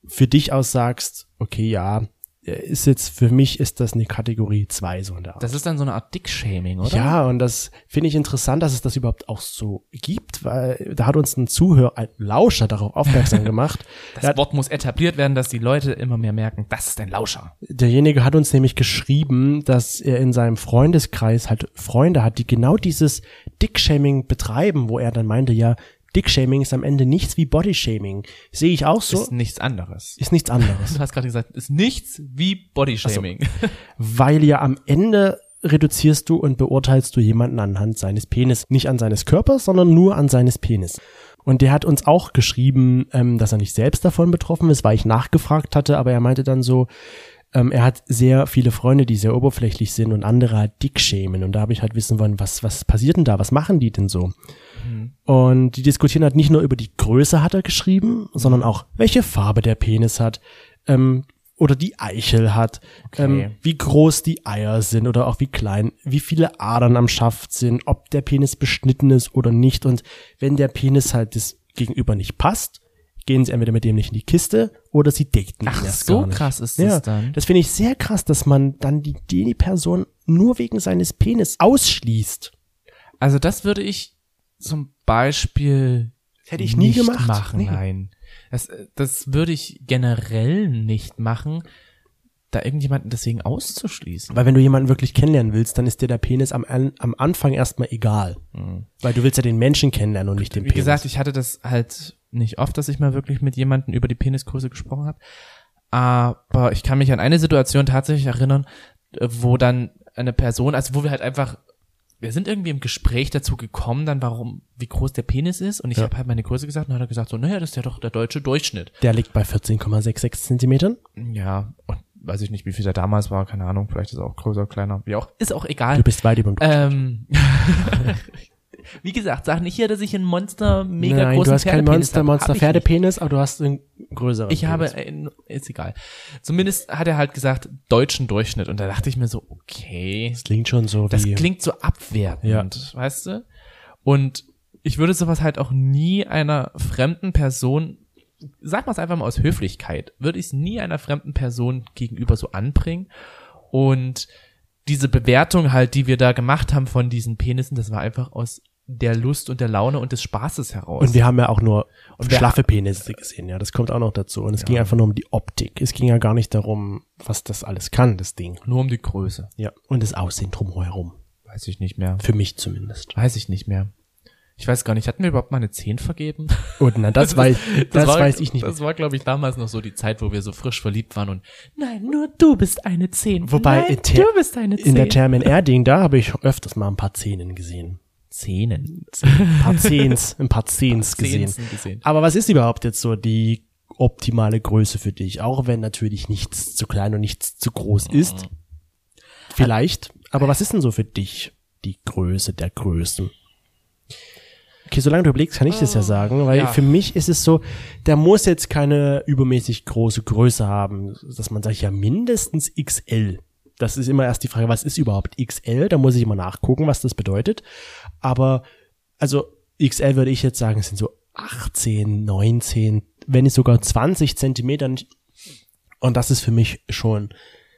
für dich aus sagst, okay, ja, ist jetzt, für mich ist das eine Kategorie 2 so in der Art.
das ist dann so eine Art Dick-Shaming, oder?
Ja, und das finde ich interessant, dass es das überhaupt auch so gibt, weil da hat uns ein Zuhörer, ein Lauscher darauf aufmerksam gemacht.
Das
hat-
Wort muss etabliert werden, dass die Leute immer mehr merken, das ist ein Lauscher.
Derjenige hat uns nämlich geschrieben, dass er in seinem Freundeskreis halt Freunde hat, die genau dieses Dickshaming betreiben, wo er dann meinte, ja, Dickshaming ist am Ende nichts wie Bodyshaming. Sehe ich auch so,
Ist nichts anderes.
ist nichts anderes.
Du hast gerade gesagt, ist nichts wie Bodyshaming.
Weil ja am Ende reduzierst du und beurteilst du jemanden anhand seines Penis. Nicht an seines Körpers, sondern nur an seines Penis. Und der hat uns auch geschrieben, ähm, dass er nicht selbst davon betroffen ist, weil ich nachgefragt hatte, aber er meinte dann so, ähm, er hat sehr viele Freunde, die sehr oberflächlich sind und andere halt dickschämen. Und da habe ich halt wissen wollen, was, was passiert denn da? Was machen die denn so? Und die diskutieren halt nicht nur über die Größe, hat er geschrieben, sondern auch, welche Farbe der Penis hat, ähm, oder die Eichel hat, ähm, wie groß die Eier sind oder auch wie klein, wie viele Adern am Schaft sind, ob der Penis beschnitten ist oder nicht. Und wenn der Penis halt das Gegenüber nicht passt, gehen sie entweder mit dem nicht in die Kiste oder sie daten
Ach,
ihn
so krass ist
ja,
das dann.
Das finde ich sehr krass, dass man dann die, die Person nur wegen seines Penis ausschließt.
Also das würde ich zum Beispiel
hätte ich nie gemacht.
machen.
Nee.
Nein, das, das würde ich generell nicht machen, da irgendjemanden deswegen auszuschließen.
Weil wenn du jemanden wirklich kennenlernen willst, dann ist dir der Penis am, am Anfang erstmal egal. Weil du willst ja den Menschen kennenlernen und nicht den
Wie
Penis.
gesagt, ich hatte das halt nicht oft, dass ich mal wirklich mit jemandem über die Penisgröße gesprochen habe. Aber ich kann mich an eine Situation tatsächlich erinnern, wo dann eine Person, also wo wir halt einfach, wir sind irgendwie im Gespräch dazu gekommen, dann warum, wie groß der Penis ist. Und ich
Ja.
habe halt meine Größe gesagt und dann hat er gesagt so, naja, das ist ja doch der deutsche Durchschnitt.
der liegt bei 14,66 Zentimetern.
Ja, und weiß ich nicht, wie viel der damals war, keine Ahnung, vielleicht ist er auch größer, kleiner, wie auch, ist auch egal.
Du bist weit über dem Durchschnitt.
Ähm, wie gesagt, sag nicht hier, dass ich ein Monster mega
Nein,
großen
du hast kein
Pferdepenis
Monster,
habe.
Monster
Hab.
Pferdepenis, aber du hast einen größeren
Ich habe,
Penis.
äh, ist egal. Zumindest hat er halt gesagt, deutschen Durchschnitt. Und da dachte ich mir so, okay,
Das klingt schon so
das
wie...
klingt so abwertend,
Ja.
weißt du? Und ich würde sowas halt auch nie einer fremden Person, sag mal es einfach mal aus Höflichkeit, würde ich es nie einer fremden Person gegenüber so anbringen. Und diese Bewertung halt, die wir da gemacht haben von diesen Penissen, das war einfach aus der Lust und der Laune und des Spaßes heraus.
und wir haben ja auch nur
Und
schlaffe Penisse gesehen, ja, das kommt auch noch dazu. Und es ging einfach nur um die Optik. Es ging ja gar nicht darum, was das alles kann, das Ding.
Nur um die Größe.
Ja. Und das Aussehen drumherum.
Weiß ich nicht mehr.
Für mich zumindest.
Weiß ich nicht mehr. Ich weiß gar nicht, hatten wir überhaupt mal eine 10 vergeben?
Und na, das, weiß, das,
war,
weiß ich nicht.
Das war, glaube ich, damals noch so die Zeit, wo wir so frisch verliebt waren und nein, nur du bist eine 10.
Wobei
nein,
in, der,
du bist eine 10.
in der Termin Erding, da habe ich öfters mal ein paar Zähnen gesehen.
Zähnen.
Ein paar Zehns, ein paar Zehns gesehen.
Gesehen.
Aber was ist überhaupt jetzt so die optimale Größe für dich? Auch wenn natürlich nichts zu klein und nichts zu groß ist. Vielleicht. Aber was ist denn so für dich die Größe der Größen? Okay, solange du überlegst, kann ich das ja sagen, weil
ja.
für mich ist es so, der muss jetzt keine übermäßig große Größe haben, dass man sagt, ja, mindestens XL. Das ist immer erst die Frage, was ist überhaupt XL? Da muss ich immer nachgucken, was das bedeutet. Aber, also, XL würde ich jetzt sagen, es sind so 18, 19, wenn nicht sogar 20 Zentimeter. Und das ist für mich schon,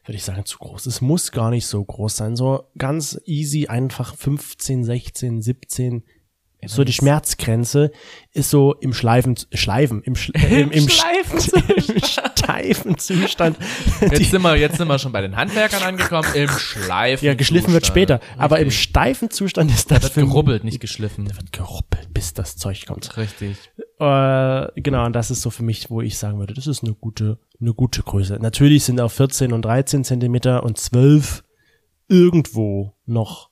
würde ich sagen, zu groß. Es muss gar nicht so groß sein. So ganz easy, einfach 15, 16, 17. So die Schmerzgrenze ist so im Schleifen, Schleifen, im, Sch im, im,
Schleifenzustand.
im steifen Zustand.
Jetzt sind wir, jetzt sind wir schon bei den Handwerkern angekommen, im Schleifen.
Ja, geschliffen wird später. Aber im steifen Zustand ist das
wird
für
gerubbelt, nicht geschliffen.
wird gerubbelt, bis das Zeug kommt.
Richtig.
Äh, genau, und das ist so für mich, wo ich sagen würde, das ist eine gute, eine gute Größe. Natürlich sind auch 14 und 13 Zentimeter und 12 irgendwo noch.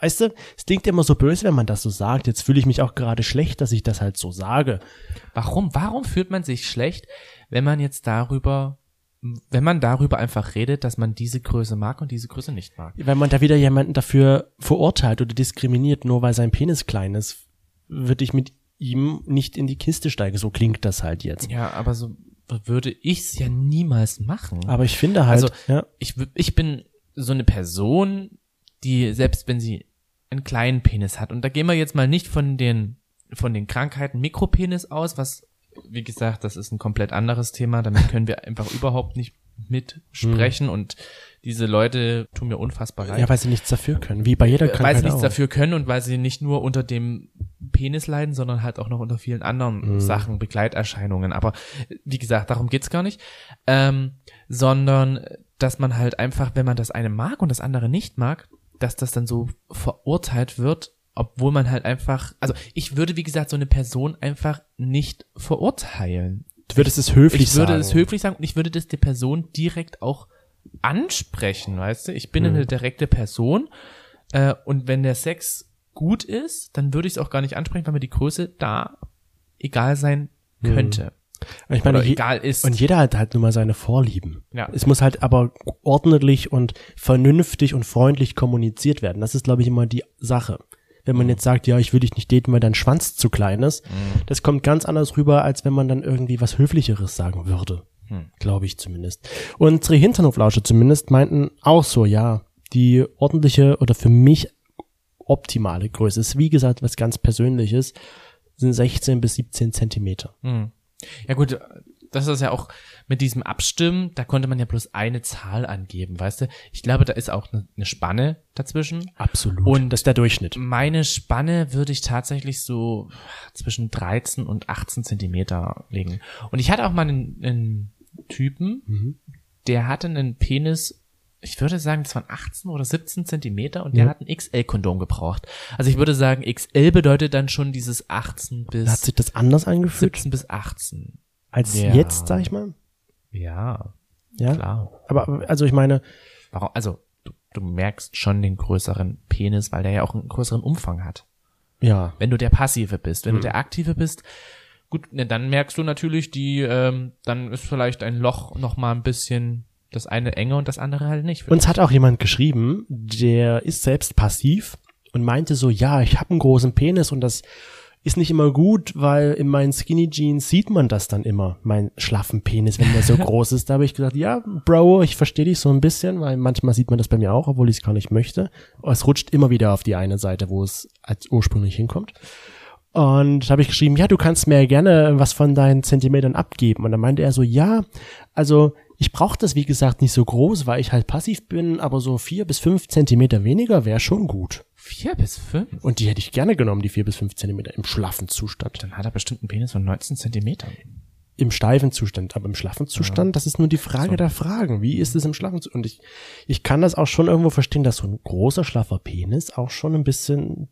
Weißt du, es klingt immer so böse, wenn man das so sagt. Jetzt fühle ich mich auch gerade schlecht, dass ich das halt so sage.
Warum, warum fühlt man sich schlecht, wenn man jetzt darüber, wenn man darüber einfach redet, dass man diese Größe mag und diese Größe nicht mag?
Wenn man da wieder jemanden dafür verurteilt oder diskriminiert, nur weil sein Penis klein ist, würde ich mit ihm nicht in die Kiste steigen. So klingt das halt jetzt.
Ja, aber so würde ich's ja niemals machen.
Aber ich finde halt,
Also,
ja,
ich, ich bin so eine Person, die selbst wenn sie einen kleinen Penis hat, und da gehen wir jetzt mal nicht von den, von den Krankheiten Mikropenis aus, was, wie gesagt, das ist ein komplett anderes Thema, damit können wir einfach überhaupt nicht mitsprechen und diese Leute tun mir unfassbar leid.
ja, weil sie nichts dafür können. Wie bei jeder
weil
Krankheit
sie nichts
auch.
dafür können und weil sie nicht nur unter dem Penis leiden, sondern halt auch noch unter vielen anderen
Mhm.
Sachen, Begleiterscheinungen. Aber äh, wie gesagt, darum geht's gar nicht. Ähm, sondern, dass man halt einfach, wenn man das eine mag und das andere nicht mag, dass das dann so verurteilt wird, obwohl man halt einfach, also ich würde, wie gesagt, so eine Person einfach nicht verurteilen.
Du würdest es höflich
Ich würde
sagen.
es höflich sagen und ich würde das der Person direkt auch ansprechen, weißt du? Ich bin
Mhm.
eine direkte Person äh, und wenn der Sex gut ist, dann würde ich es auch gar nicht ansprechen, weil mir die Größe da egal sein
Mhm.
könnte.
Ich meine, je,
egal ist.
und jeder hat halt nun mal seine Vorlieben.
Ja.
Es muss halt aber ordentlich und vernünftig und freundlich kommuniziert werden. Das ist, glaube ich, immer die Sache. Wenn
Mhm.
man jetzt sagt, ja, ich will dich nicht daten, weil dein Schwanz zu klein ist,
Mhm.
das kommt ganz anders rüber, als wenn man dann irgendwie was Höflicheres sagen würde.
Hm.
Glaube ich zumindest. Unsere Hinternhoflausche zumindest meinten auch so, ja, die ordentliche oder für mich optimale Größe ist, wie gesagt, was ganz Persönliches, sind 16 bis 17 Zentimeter.
Hm. Ja gut, das ist ja auch mit diesem Abstimmen, da konnte man ja bloß eine Zahl angeben, weißt du? Ich glaube, da ist auch eine, eine Spanne dazwischen.
Absolut.
Und-
das ist der Durchschnitt.
Meine Spanne würde ich tatsächlich so zwischen 13 und 18 Zentimeter legen. Und ich hatte auch mal einen, einen Typen,
Mhm.
der hatte einen Penis, ich würde sagen, das waren 18 oder 17 Zentimeter und der
Ja.
hat ein XL-Kondom gebraucht. Also ich würde sagen, XL bedeutet dann schon dieses 18 bis
Hat sich das anders angefühlt
17 bis 18.
als
Ja.
jetzt, sag ich mal?
Ja,
Ja.
klar.
Aber also ich meine,
Warum? Also du, du merkst schon den größeren Penis, weil der ja auch einen größeren Umfang hat.
ja,
Wenn du der Passive bist, wenn
Hm.
du der Aktive bist, gut, ne, dann merkst du natürlich die, ähm, dann ist vielleicht ein Loch noch mal ein bisschen das eine enger und das andere halt nicht.
uns hat auch jemand geschrieben, der ist selbst passiv und meinte so, ja, ich habe einen großen Penis und das ist nicht immer gut, weil in meinen Skinny Jeans sieht man das dann immer, meinen schlaffen Penis, wenn der so groß ist. Da habe ich gesagt, ja, Bro, ich verstehe dich so ein bisschen, weil manchmal sieht man das bei mir auch, obwohl ich es gar nicht möchte. Es rutscht immer wieder auf die eine Seite, wo es als ursprünglich hinkommt. Und habe ich geschrieben, ja, du kannst mir gerne was von deinen Zentimetern abgeben. Und dann meinte er so, ja, also ich brauche das, wie gesagt, nicht so groß, weil ich halt passiv bin, aber so vier bis fünf Zentimeter weniger wäre schon gut.
Vier bis fünf?
Und die hätte ich gerne genommen, die vier bis fünf Zentimeter im schlaffen Zustand.
Dann hat er bestimmt einen Penis von 19 Zentimetern.
Im steifen Zustand, aber im schlaffen Zustand, das ist nur die Frage der Fragen. Wie ist es im schlaffen Zustand? Und ich, ich kann das auch schon irgendwo verstehen, dass so ein großer, schlaffer Penis auch schon ein bisschen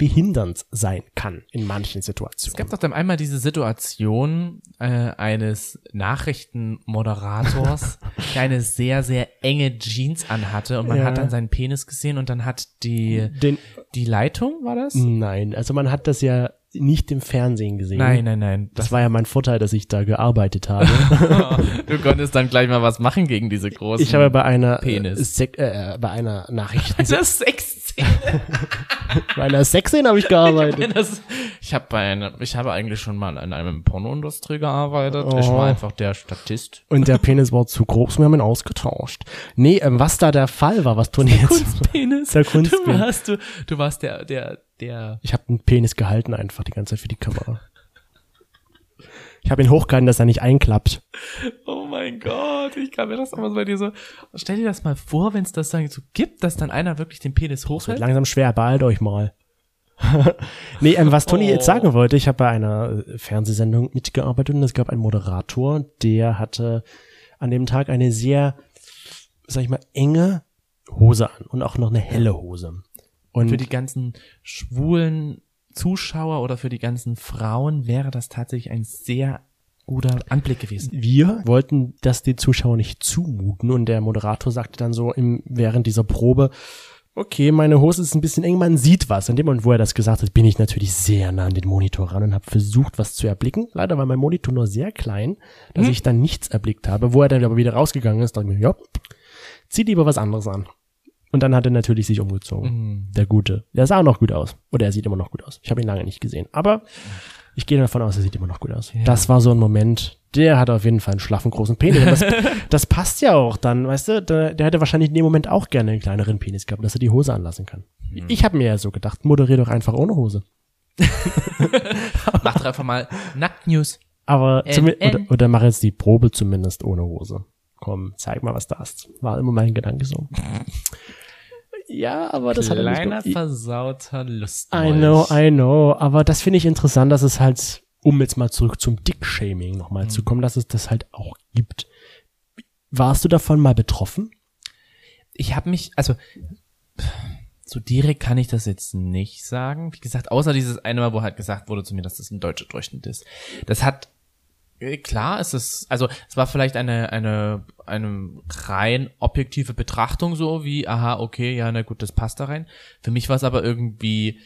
behindernd sein kann in manchen
Es
Situationen.
gab doch dann einmal diese Situation äh, eines Nachrichtenmoderators, der eine sehr, sehr enge Jeans anhatte und man
Ja.
hat dann seinen Penis gesehen und dann hat die,
Den,
die Leitung, war das?
Nein, also man hat das ja nicht im Fernsehen gesehen.
Nein, nein, nein.
Das war ja mein Vorteil, dass ich da gearbeitet habe.
du konntest dann gleich mal was machen gegen diese großen.
Ich habe bei einer
Penis.
Sek äh, bei einer Nachrichten
das Sexszene.
bei einer Sexszene habe ich gearbeitet.
Das, ich habe bei einer, ich habe eigentlich schon mal in einem Pornoindustrie gearbeitet. Ich
Oh.
war einfach der Statist.
Und der Penis war zu groß, wir haben ihn ausgetauscht. Nee, ähm, was da der Fall war, was Toni jetzt
Kunstpenis.
Der
Du
Kunstpenis.
warst du, du warst der, der, der.
Ich habe einen Penis gehalten einfach die ganze Zeit für die Kamera. Ich habe ihn hochgehalten, dass er nicht einklappt.
Oh mein Gott, ich kann mir das aber so bei dir so. Stell dir das mal vor, wenn es das dann so gibt, dass dann einer wirklich den Penis
Wird
hochhält.
langsam schwer, beeilt euch mal. nee, ähm, was Toni jetzt
Oh.
sagen wollte, ich habe bei einer äh, Fernsehsendung mitgearbeitet und es gab einen Moderator, der hatte an dem Tag eine sehr, sag ich mal, enge Hose an und auch noch eine helle Hose. Und
Für die ganzen schwulen Zuschauer oder für die ganzen Frauen wäre das tatsächlich ein sehr guter Anblick gewesen.
wir wollten das den Zuschauern nicht zumuten und der Moderator sagte dann so im, während dieser Probe, okay, meine Hose ist ein bisschen eng, man sieht was. In dem Moment, wo er das gesagt hat, bin ich natürlich sehr nah an den Monitor ran und habe versucht, was zu erblicken. Leider war mein Monitor nur sehr klein, dass ich dann nichts erblickt habe. Wo er dann aber wieder rausgegangen ist, dachte ich mir, ja, zieh lieber was anderes an. Und dann hat er natürlich sich umgezogen. Der Gute. Der sah auch noch gut aus. Oder er sieht immer noch gut aus. Ich habe ihn lange nicht gesehen. Aber ich gehe davon aus, er sieht immer noch gut aus. Das war so ein Moment, der hat auf jeden Fall einen schlaffen großen Penis. Das, das passt ja auch dann, weißt du? Der, der hätte wahrscheinlich in dem Moment auch gerne einen kleineren Penis gehabt, dass er die Hose anlassen kann. Ich habe mir ja so gedacht, moderier doch einfach ohne Hose.
Mach doch einfach mal Nackt News.
Aber
N-
zumi-
N.
oder, oder mach jetzt die Probe zumindest ohne Hose. Komm, zeig mal, was da ist. War immer mein Gedanke so. Ja, aber das hat er
Kleiner
nicht ge-
versauter Lust.
I know, I know. Aber das finde ich interessant, dass es halt, um jetzt mal zurück zum Dick-Shaming nochmal zu kommen, dass es das halt auch gibt. Warst du davon mal betroffen?
ich habe mich, also so direkt kann ich das jetzt nicht sagen. Wie gesagt, außer dieses eine Mal, wo halt gesagt wurde zu mir, dass das ein deutscher Durchschnitt ist. Das hat äh, klar, es ist also es war vielleicht eine eine eine rein objektive Betrachtung so wie aha okay ja na gut das passt da rein. Für mich war es aber irgendwie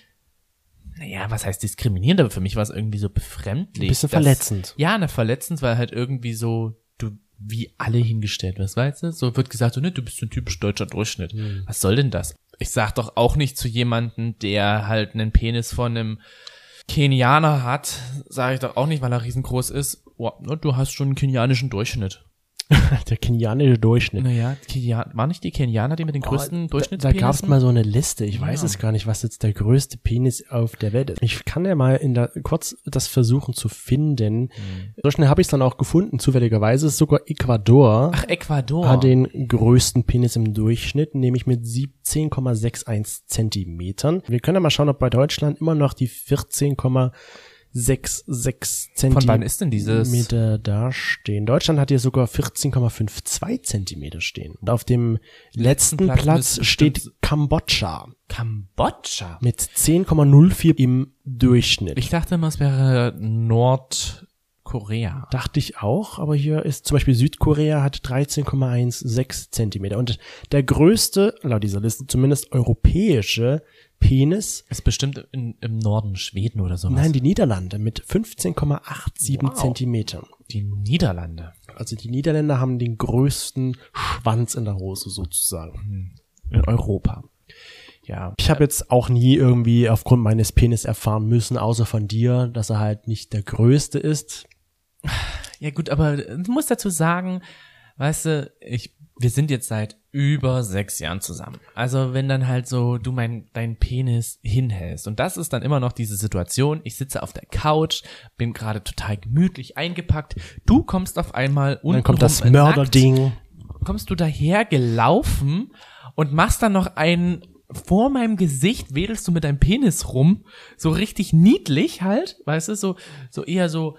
naja, was heißt diskriminierend, aber für mich war es irgendwie so befremdlich.
Ein bisschen
dass-
verletzend.
Ja, ne, verletzend, weil halt irgendwie so, du wie alle hingestellt wirst, weißt du? So wird gesagt, so, ne, du bist so ein typisch deutscher Durchschnitt.
Hm.
Was soll denn das? Ich sag doch auch nicht zu jemandem, der halt einen Penis von einem Kenianer hat, sage ich doch auch nicht, weil er riesengroß ist, oh, du hast schon einen kenianischen Durchschnitt.
Der kenianische Durchschnitt.
Naja, Kenia war nicht die Kenianer, die mit den größten
Oh, Da
Durchschnittspenissen?
gab es mal so eine Liste. Ich
Ja.
weiß es gar nicht, was jetzt der größte Penis auf der Welt ist. Ich kann ja mal in der, kurz das versuchen zu finden. So schnell habe ich es dann auch gefunden, zufälligerweise. ist sogar Ecuador.
Ach, Ecuador.
hat den größten Penis im Durchschnitt, nämlich mit 17,61 Zentimetern. Wir können ja mal schauen, ob bei Deutschland immer noch die 14,66
Von wann ist denn dieses?
Zentimeter da stehen. Deutschland hat hier sogar 14,52 Zentimeter stehen. Und auf dem letzten
Platz
Platz,
müsste
steht Kambodscha
Kambodscha.
mit 10,04 im Durchschnitt.
Ich dachte immer, es wäre Nordkorea.
Dachte ich auch, aber hier ist zum Beispiel Südkorea hat 13,16 Zentimeter. Und der größte, laut dieser Liste zumindest europäische Penis,
Ist bestimmt in, im Norden Schweden oder sowas.
nein, die Niederlande mit 15,87
Wow.
Zentimetern.
die Niederlande.
Also die Niederländer haben den größten Schwanz in der Hose sozusagen.
In Europa.
Ja. Ich habe jetzt auch nie irgendwie aufgrund meines Penis erfahren müssen, außer von dir, dass er halt nicht der größte ist.
Ja gut, aber du musst dazu sagen, weißt du, ich, wir sind jetzt seit über sechs Jahren zusammen. Also wenn dann halt so du mein, deinen Penis hinhältst und das ist dann immer noch diese Situation, ich sitze auf der Couch, bin gerade total gemütlich eingepackt, du kommst auf einmal und
Dann kommt das Mörderding.
kommst du daher gelaufen und machst dann noch einen vor meinem Gesicht wedelst du mit deinem Penis rum, so richtig niedlich halt, weißt du, so so eher so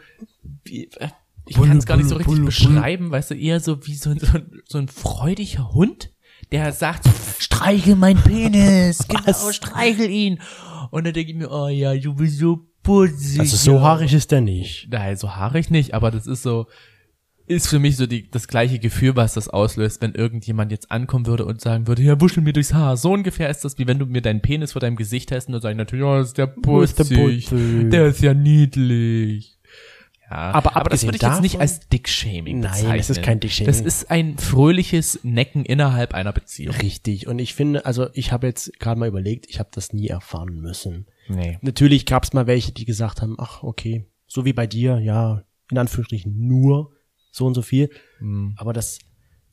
wie, äh, ich kann es gar nicht so richtig beschreiben, weißt du, eher so wie so, ein- so, so ein freudiger Hund, der sagt, so, streichel meinen Penis, genau, streichel ihn. Und dann denke ich mir, oh ja, du bist so putzig.
Also so haarig ist der nicht.
Nein, so haarig nicht, aber das ist so, ist für mich so die, das gleiche Gefühl, was das auslöst, wenn irgendjemand jetzt ankommen würde und sagen würde, ja, wuschel mir durchs Haar. So ungefähr ist das, wie wenn du mir deinen Penis vor deinem Gesicht hast und dann sag ich natürlich, ja, das ist der putzig, der ist ja niedlich. Ja,
Aber
aber das würde ich jetzt nicht
davon-
als Dickshaming
Nein,
bezeichnen.
das ist kein Dickshaming.
Das ist ein fröhliches Necken innerhalb einer Beziehung.
Richtig. Und ich finde, also ich habe jetzt gerade mal überlegt, ich habe das nie erfahren müssen.
Nee.
Natürlich gab es mal welche, die gesagt haben, ach, okay, so wie bei dir, ja, in Anführungsstrichen nur so und so viel.
Hm.
Aber das,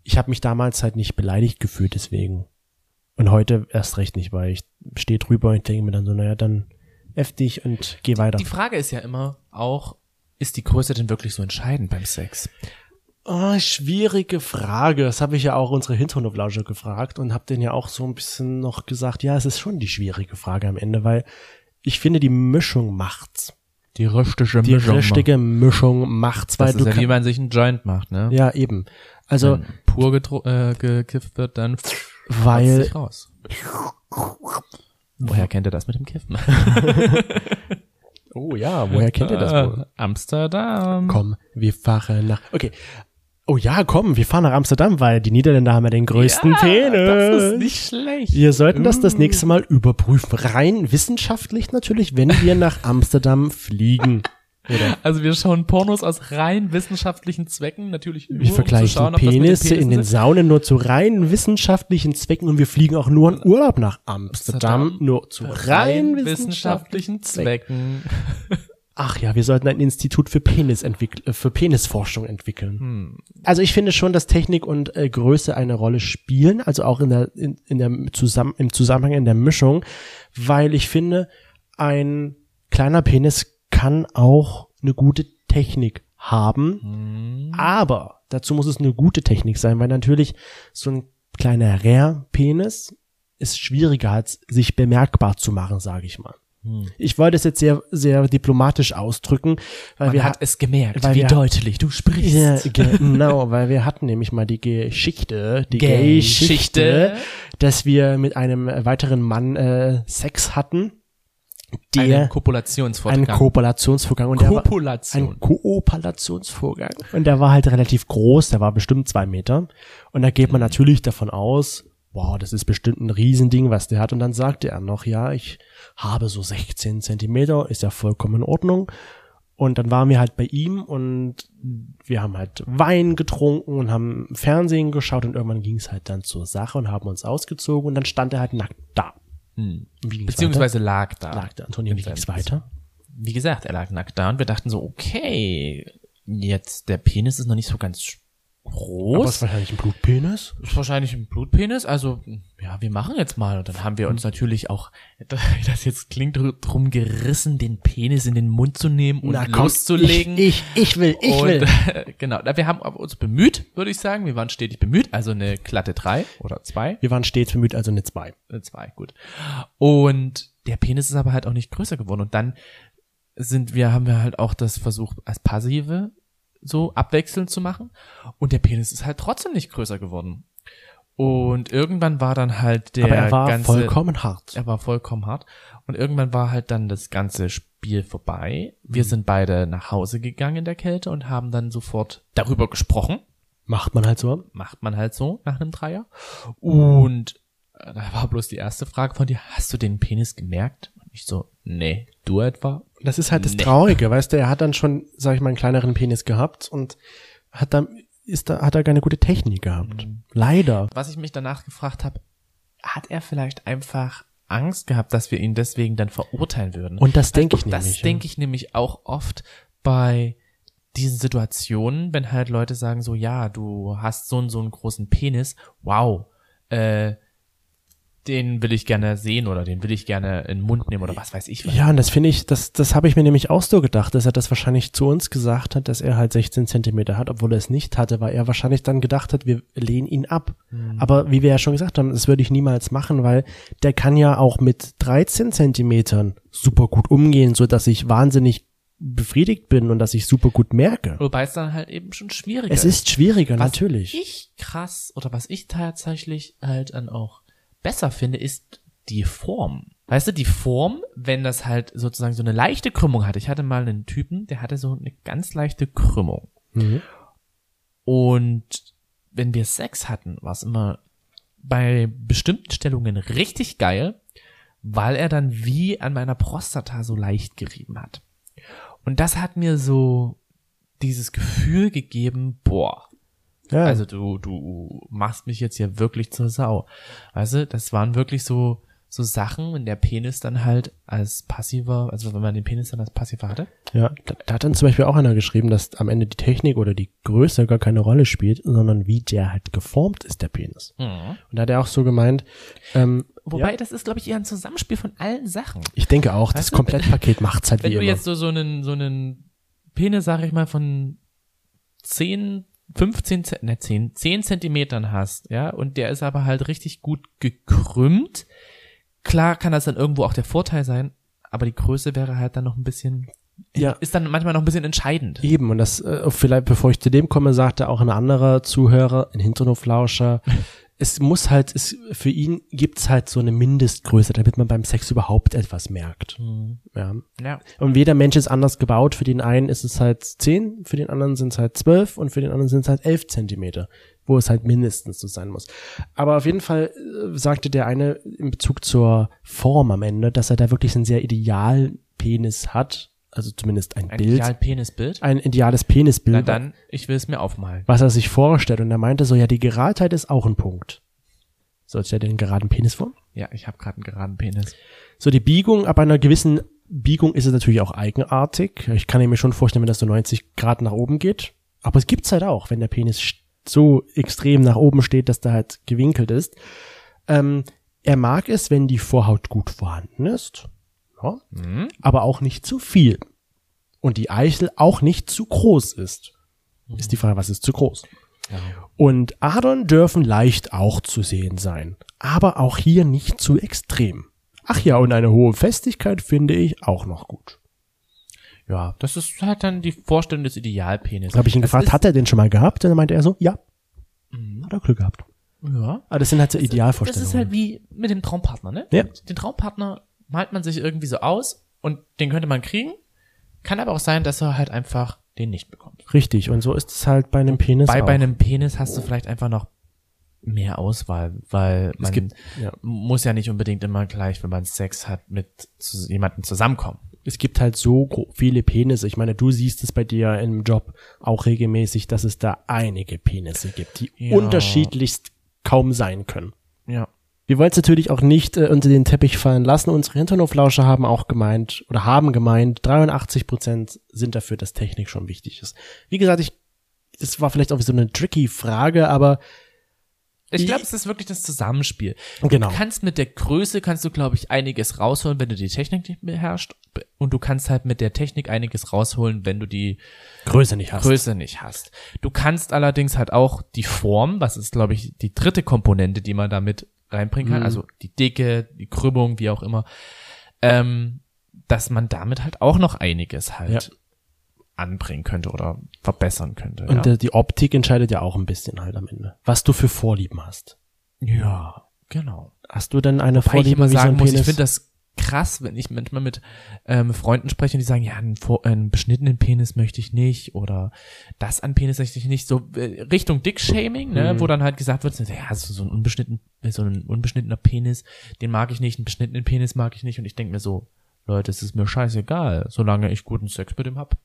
ich habe mich damals halt nicht beleidigt gefühlt deswegen. Und heute erst recht nicht, weil ich stehe drüber und denke mir dann so, naja, dann F dich und geh weiter.
Die Frage ist ja immer auch, ist die Größe denn wirklich so entscheidend beim Sex?
Ah, schwierige Frage. Das habe ich ja auch unsere Hinterhoflauscher gefragt und habe denen ja auch so ein bisschen noch gesagt, ja, es ist schon die schwierige Frage am Ende, weil ich finde, die Mischung macht's.
Die richtige
Die richtige Mischung macht's, weil
Das
du
ist ja wie man sich einen Joint macht, ne?
ja eben. Also
Wenn pur äh, gekifft wird, dann
weil
sich raus. Woher kennt ihr das mit dem Kiffen?
oh ja, woher kennt ihr das wohl?
Äh, Amsterdam.
Komm, wir fahren nach. Okay. Oh ja, komm, wir fahren nach Amsterdam, weil die Niederländer haben ja den größten Penis.
Das ist nicht schlecht.
Wir sollten das das nächste Mal überprüfen. Rein wissenschaftlich natürlich, wenn wir nach Amsterdam fliegen. Oder
Also wir schauen Pornos aus rein wissenschaftlichen Zwecken, natürlich nur,
wir
um zu
vergleichen
den
Penisse in den. Saunen nur zu rein wissenschaftlichen Zwecken und wir fliegen auch nur in Urlaub nach Amsterdam,
Amsterdam.
nur zu rein wissenschaftlichen
Zwecken.
Ach ja, wir sollten ein Institut für Penis äh, für Penisforschung entwickeln.
Hm.
Also ich finde schon, dass Technik und äh, Größe eine Rolle spielen, also auch in der in, in der Zusammen im Zusammenhang in der Mischung, weil ich finde, ein kleiner Penis kann auch eine gute Technik haben,
Hm.
aber dazu muss es eine gute Technik sein, weil natürlich so ein kleiner Rare-Penis ist schwieriger, als sich bemerkbar zu machen, sage ich mal. Ich wollte es jetzt sehr, sehr diplomatisch ausdrücken, weil
Man
wir
hat es gemerkt,
weil
wie
wir-
deutlich du sprichst.
ja, genau, weil wir hatten nämlich mal die Geschichte, die
Geschichte.
Geschichte, dass wir mit einem weiteren Mann äh, Sex hatten, der einen
Kopulationsvorgang.
Koopulationsvorgang und der war,
Kopulation.
ein Koopulationsvorgang und der war halt relativ groß, der war bestimmt zwei Meter und da geht man natürlich davon aus, wow, das ist bestimmt ein Riesending, was der hat und dann sagte er noch, ja, ich habe so 16 Zentimeter, ist ja vollkommen in Ordnung und dann waren wir halt bei ihm und wir haben halt Wein getrunken und haben Fernsehen geschaut und irgendwann ging es halt dann zur Sache und haben uns ausgezogen und dann stand er halt nackt da.
Hm.
Ging's
Beziehungsweise lag da.
weiter? lag da. Antonio, wie ging's weiter?
Wie gesagt, er lag nackt da und wir dachten so, okay, jetzt der Penis ist noch nicht so ganz groß.
es war wahrscheinlich ein Blutpenis.
ist wahrscheinlich ein Blutpenis, also ja, wir machen jetzt mal. Und dann haben wir uns natürlich auch, wie das jetzt klingt, drum gerissen, den Penis in den Mund zu nehmen und
Na komm,
loszulegen.
Ich, ich, ich will, ich
und,
will.
genau, na, wir haben uns bemüht, würde ich sagen. Wir waren stetig bemüht, also eine glatte drei oder zwei.
Wir waren stets bemüht, also eine zwei.
Äh, zwei, gut. Und der Penis ist aber halt auch nicht größer geworden. Und dann sind wir, haben wir halt auch das versucht, als passive so abwechselnd zu machen. Und der Penis ist halt trotzdem nicht größer geworden. Und irgendwann war dann halt der
Aber er war
ganze,
vollkommen hart.
er war vollkommen hart. Und irgendwann war halt dann das ganze Spiel vorbei.
Mhm.
Wir sind beide nach Hause gegangen in der Kälte und haben dann sofort darüber gesprochen
Macht man halt so.
macht man halt so nach einem Dreier. Und äh, da war bloß die erste Frage von dir, hast du den Penis gemerkt? Und ich so, nee, du etwa?
Das ist halt das
Nee.
Traurige, weißt du, er hat dann schon, sag ich mal, einen kleineren Penis gehabt und hat dann, ist da, hat er keine gute Technik gehabt.
Mhm.
Leider.
Was ich mich danach gefragt habe, hat er vielleicht einfach Angst gehabt, dass wir ihn deswegen dann verurteilen würden?
Und das denke ich
das
nämlich. ja.
denke ich nämlich auch oft bei diesen Situationen, wenn halt Leute sagen so, ja, du hast so und so einen großen Penis, wow, äh, den will ich gerne sehen oder den will ich gerne in den Mund nehmen oder was weiß ich was.
Ja, und das finde ich, das, das habe ich mir nämlich auch so gedacht, dass er das wahrscheinlich zu uns gesagt hat, dass er halt 16 Zentimeter hat, obwohl er es nicht hatte, weil er wahrscheinlich dann gedacht hat, wir lehnen ihn ab. Aber wie wir ja schon gesagt haben, das würde ich niemals machen, weil der kann ja auch mit 13 Zentimetern super gut umgehen, so dass ich wahnsinnig befriedigt bin und dass ich super gut merke.
Wobei es dann halt eben schon schwieriger
Es ist schwieriger,
Was
natürlich.
ich krass oder was ich tatsächlich halt dann auch besser finde, ist die Form. Weißt du, die Form, wenn das halt sozusagen so eine leichte Krümmung hat. Ich hatte mal einen Typen, der hatte so eine ganz leichte Krümmung.
Mhm.
Und wenn wir Sex hatten, war es immer bei bestimmten Stellungen richtig geil, weil er dann wie an meiner Prostata so leicht gerieben hat. Und das hat mir so dieses Gefühl gegeben, boah,
Ja,
also du, du machst mich jetzt hier wirklich zur Sau. Weißt du, das waren wirklich so, so Sachen, wenn der Penis dann halt als passiver, also wenn man den Penis dann als passiver hatte.
ja. Da, da hat dann zum Beispiel auch einer geschrieben, dass am Ende die Technik oder die Größe gar keine Rolle spielt, sondern wie der halt geformt ist, der Penis. Und da hat er auch so gemeint, ähm,
Wobei,
ja,
das ist, glaube ich, eher ein Zusammenspiel von allen Sachen.
ich denke auch, das
Weißt du,
Komplettpaket macht's halt
Wenn
wie
du
immer.
jetzt so, so einen, so einen Penis, sag ich mal, von 10, 15, Ze- ne, 10, 10 Zentimetern hast, ja, und der ist aber halt richtig gut gekrümmt, klar kann das dann irgendwo auch der Vorteil sein, aber die Größe wäre halt dann noch ein bisschen,
Ja.
ist dann manchmal noch ein bisschen entscheidend.
Eben, und das, äh, vielleicht bevor ich zu dem komme, sagte auch ein anderer Zuhörer, ein Hinternhoflauscher, es muss halt, es, für ihn gibt's halt so eine Mindestgröße, damit man beim Sex überhaupt etwas merkt. Ja.
Ja.
Und jeder Mensch ist anders gebaut. Für den einen ist es halt 10, für den anderen sind es halt 12 und für den anderen sind es halt 11 Zentimeter, wo es halt mindestens so sein muss. Aber auf jeden Fall äh, sagte der eine in Bezug zur Form am Ende, dass er da wirklich einen sehr idealen Penis hat, also zumindest ein,
Ein
Bild,
ideal Penisbild.
ein ideales Penisbild,
Na dann, ich will es mir aufmalen.
was er sich vorstellt. Und er meinte so, ja, die Geradheit ist auch ein Punkt. So, stellt er den geraden Penis vor?
Ja, ich habe gerade einen geraden Penis.
So, die Biegung, ab einer gewissen Biegung ist es natürlich auch eigenartig. Ich kann mir schon vorstellen, wenn das so 90 Grad nach oben geht. Aber es gibt's halt auch, wenn der Penis so extrem nach oben steht, dass der halt gewinkelt ist. Ähm, er mag es, wenn die Vorhaut gut vorhanden ist. Ja, aber auch nicht zu viel. Und die Eichel auch nicht zu groß ist. Ist die Frage, was ist zu groß? Und Adern dürfen leicht auch zu sehen sein, aber auch hier nicht zu extrem. Ach ja, und eine hohe Festigkeit finde ich auch noch gut.
Ja, das ist halt dann die Vorstellung des Idealpenis.
Da habe ich ihn
Das
gefragt, hat er den schon mal gehabt? Und dann meinte er so, ja. Hat er Glück gehabt.
Ja.
Aber das sind halt so
Das
Idealvorstellungen.
ist halt wie mit dem Traumpartner, ne?
Ja.
Den Traumpartner malt man sich irgendwie so aus und den könnte man kriegen. Kann aber auch sein, dass er halt einfach den nicht bekommt.
Richtig, und so ist es halt bei einem Penis
Bei,
auch.
bei einem Penis hast du vielleicht einfach noch mehr Auswahl, weil man
gibt- ja.
muss ja nicht unbedingt immer gleich, wenn man Sex hat, mit zu, jemandem zusammenkommen.
es gibt halt so viele Penisse. Ich meine, du siehst es bei dir im Job auch regelmäßig, dass es da einige Penisse gibt, die
Ja.
unterschiedlichst kaum sein können.
Ja.
Wir wollen es natürlich auch nicht äh, unter den Teppich fallen lassen. Unsere Hinternhoflauscher haben auch gemeint oder haben gemeint, 83 Prozent sind dafür, dass Technik schon wichtig ist. Wie gesagt, ich, das war vielleicht auch so eine tricky Frage, aber
Ich glaube, es ist wirklich das Zusammenspiel.
Genau.
Du kannst mit der Größe, kannst du, glaube ich, einiges rausholen, wenn du die Technik nicht beherrschst. Und du kannst halt mit der Technik einiges rausholen, wenn du die
Größe nicht hast.
Größe nicht hast. Du kannst allerdings halt auch die Form, was ist, glaube ich, die dritte Komponente, die man damit reinbringen kann,
Mhm.
also die Dicke, die Krümmung, wie auch immer, ähm, dass man damit halt auch noch einiges halt anbringen könnte oder verbessern könnte.
Und
ja.
die Optik entscheidet ja auch ein bisschen halt am Ende. Was du für Vorlieben hast.
ja, genau.
Hast du denn eine
Wobei ich
Vorliebe
immer
so
sagen
ein
muss, ich finde das krass, wenn ich manchmal mit ähm, Freunden spreche und die sagen, ja, einen, vor- einen beschnittenen Penis möchte ich nicht oder das an Penis möchte ich nicht, so äh, Richtung Dick-Shaming, ne,
Mhm.
wo dann halt gesagt wird, ja, so, so ein unbeschnitten, so ein unbeschnittener Penis, den mag ich nicht, einen beschnittenen Penis mag ich nicht und ich denke mir so, Leute, es ist mir scheißegal, solange ich guten Sex mit dem hab.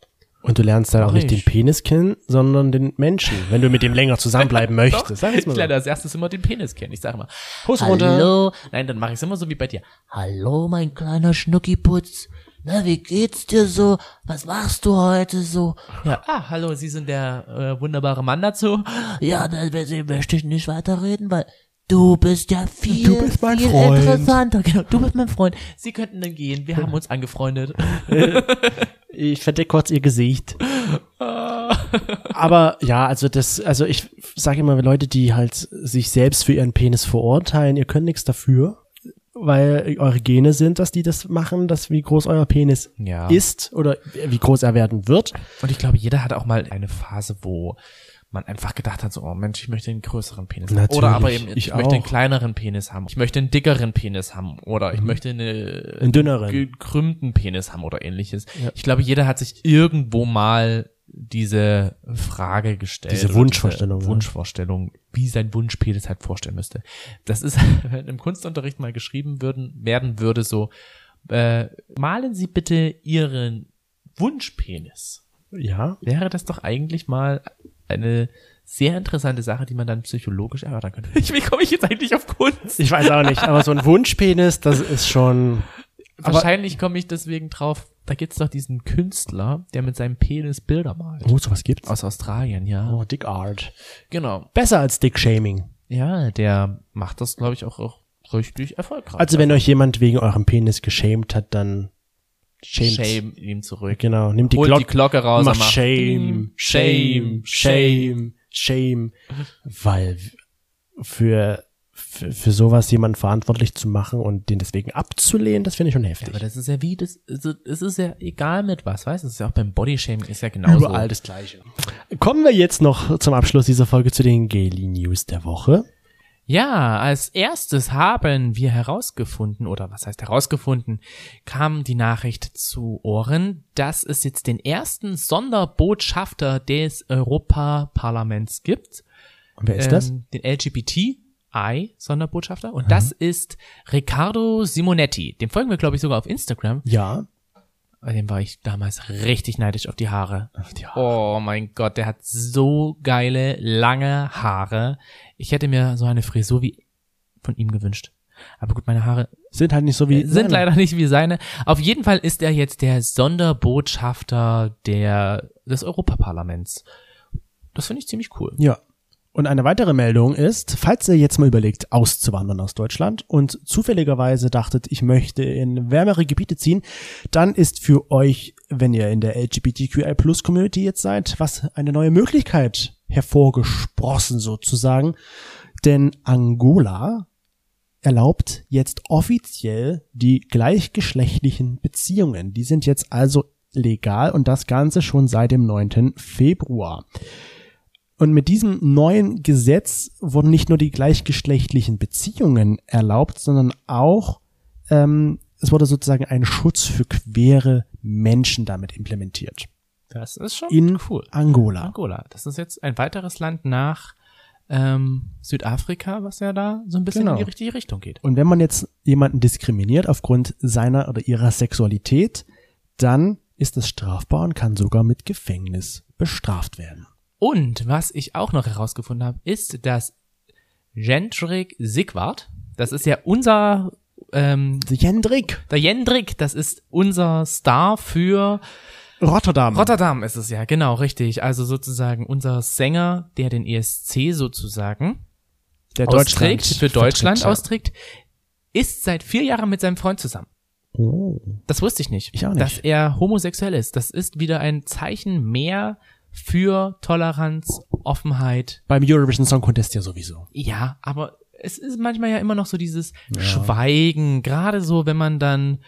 Und du lernst dann auch nicht
ich.
den Penis kennen, sondern den Menschen, wenn du mit dem länger zusammenbleiben möchtest. Sag
ich
jetzt mal
lerne
so.
als erstes immer den Penis kennen. Ich sage immer,
Hose runter.
hallo, nein, dann mache ich es immer so wie bei dir.
Hallo, mein kleiner Schnuckiputz. Na, wie geht's dir so? Was machst du heute so?
Ja, ah, hallo, Sie sind der äh, wunderbare Mann dazu.
Ja, da möchte ich nicht weiterreden, weil du bist ja viel,
Du bist mein
viel
Freund.
interessanter. Genau,
Du bist mein Freund. Sie könnten dann gehen. Wir haben uns angefreundet.
Ich verdecke kurz ihr Gesicht. Aber ja, also das, also ich sage immer, Leute, die halt sich selbst für ihren Penis verurteilen, ihr könnt nichts dafür, weil eure Gene sind, dass die das machen, dass wie groß euer Penis
Ja.
ist oder wie groß er werden wird.
Und ich glaube, jeder hat auch mal eine Phase, wo man einfach gedacht hat, so, oh Mensch, ich möchte einen größeren Penis haben.
Natürlich,
Oder aber eben, ich,
ich
möchte einen
auch.
kleineren Penis haben. Ich möchte einen dickeren Penis haben. Oder ich möchte eine,
Einen dünneren.
gekrümmten Penis haben oder ähnliches. Ich glaube, jeder hat sich irgendwo mal diese Frage gestellt.
Diese Wunschvorstellung,
Diese
ja.
Wunschvorstellung, wie sein Wunschpenis halt vorstellen müsste. Das ist, wenn im Kunstunterricht mal geschrieben würden, werden würde so, äh, malen Sie bitte Ihren Wunschpenis.
Ja.
Wäre das doch eigentlich mal eine sehr interessante Sache, die man dann psychologisch erörtern könnte. Wie komme ich jetzt eigentlich auf Kunst?
Ich weiß auch nicht, aber so ein Wunschpenis, das ist schon.
Wahrscheinlich komme ich deswegen drauf, da gibt's doch diesen Künstler, der mit seinem Penis Bilder malt.
Oh, sowas gibt's.
Aus Australien, ja.
Oh, Dick Art.
Genau.
Besser als Dick Shaming.
Ja, der macht das, glaube ich, auch, auch richtig erfolgreich.
Also wenn euch jemand wegen eurem Penis geschämt hat, dann schämt.
Shame ihm zurück.
Genau, nimmt die
Holt
Glocke.
die Glocke raus
Mach
und macht
shame, shame, shame, shame. Weil für, für, für sowas jemanden verantwortlich zu machen und den deswegen abzulehnen, das finde ich schon
Ja,
heftig.
aber das ist ja wie, das, also, es ist ja egal mit was, weißt du? Es ist ja auch beim Bodyshaming ist ja genauso.
Überall das Gleiche. Kommen wir jetzt noch zum Abschluss dieser Folge zu den Gaily News der Woche.
Ja, als erstes haben wir herausgefunden, oder was heißt herausgefunden, kam die Nachricht zu Ohren, dass es jetzt den ersten Sonderbotschafter des Europaparlaments gibt.
Und wer ist das?
Ähm, Den LGBTI-Sonderbotschafter. Und das ist Riccardo Simonetti. Dem folgen wir, glaube ich, sogar auf Instagram.
Ja.
Bei dem war ich damals richtig neidisch auf die Haare.
die
Oh mein Gott, der hat so geile, lange Haare. Ich hätte mir so eine Frisur wie von ihm gewünscht. Aber gut, meine Haare
Sind halt nicht so wie.
sind
seine.
leider nicht wie seine. Auf jeden Fall ist er jetzt der Sonderbotschafter der, des Europaparlaments. Das finde ich ziemlich cool.
Ja. Und eine weitere Meldung ist, falls ihr jetzt mal überlegt, auszuwandern aus Deutschland und zufälligerweise dachtet, ich möchte in wärmere Gebiete ziehen, dann ist für euch, wenn ihr in der LGBTQI Plus Community jetzt seid, was eine neue Möglichkeit hervorgesprossen sozusagen. Denn Angola erlaubt jetzt offiziell die gleichgeschlechtlichen Beziehungen. Die sind jetzt also legal und das Ganze schon seit dem 9. Februar. Und mit diesem neuen Gesetz wurden nicht nur die gleichgeschlechtlichen Beziehungen erlaubt, sondern auch ähm, es wurde sozusagen ein Schutz für queere Menschen damit implementiert.
Das ist schon
In
cool.
Angola.
Angola. Das ist jetzt ein weiteres Land nach ähm, Südafrika, was ja da so ein bisschen
Genau.
in die richtige Richtung geht.
Und wenn man jetzt jemanden diskriminiert aufgrund seiner oder ihrer Sexualität, dann ist es strafbar und kann sogar mit Gefängnis bestraft werden.
Und was ich auch noch herausgefunden habe, ist, dass Jendrik Sigwart, das ist ja unser, ähm,
Jendrik,
der Jendrik, das ist unser Star für
Rotterdam.
Rotterdam ist es ja, genau, richtig. Also sozusagen unser Sänger, der den ESC sozusagen
der
austrägt,
Deutschland
für Deutschland
ja.
austrägt, ist seit vier Jahren mit seinem Freund zusammen.
Oh.
Das wusste ich nicht.
Ich auch nicht.
Dass er homosexuell ist. Das ist wieder ein Zeichen mehr für Toleranz, Offenheit.
Beim Eurovision Song Contest ja sowieso.
Ja, aber es ist manchmal ja immer noch so dieses Schweigen, gerade so, wenn man dann,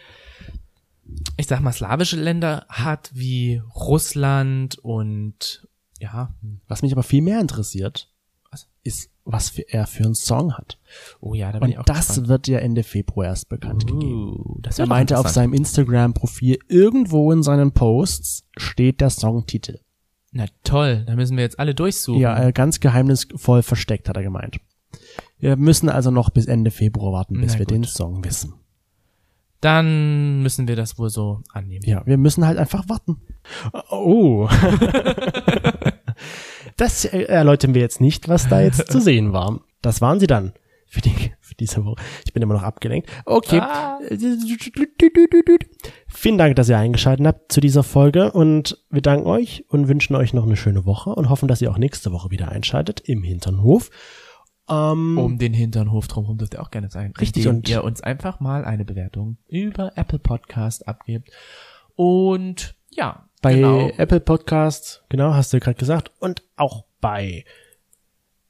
ich sag mal, slawische Länder hat, wie Russland und ja,
Was mich aber viel mehr interessiert,
Was?
ist, was für er für einen Song hat.
oh ja, da bin
Und
ich auch
das
gespannt.
wird ja Ende Februar erst bekannt gegeben.
Uh, das
Er meinte auf seinem Instagram-Profil, irgendwo in seinen Posts steht der Songtitel.
Na toll, da müssen wir jetzt alle durchsuchen.
Ja, äh, ganz geheimnisvoll versteckt, hat er gemeint. Wir müssen also noch bis Ende Februar warten, bis
Na
wir
gut.
den Song wissen.
Dann müssen wir das wohl so annehmen.
Ja, wir müssen halt einfach warten. Oh. das äh, erläutern wir jetzt nicht, was da jetzt zu sehen war. Das waren sie dann für, die, für diese Woche. Ich bin immer noch abgelenkt. Okay.
Ah.
Vielen Dank, dass ihr eingeschaltet habt zu dieser Folge und wir danken euch und wünschen euch noch eine schöne Woche und hoffen, dass ihr auch nächste Woche wieder einschaltet im Hinternhof. Ähm,
Um den Hinternhof drumherum dürft ihr auch gerne sein.
Richtig, und-
ihr uns einfach mal eine Bewertung über Apple Podcast abgebt. Und ja,
bei
genau.
Apple Podcast, genau, hast du gerade gesagt, und auch bei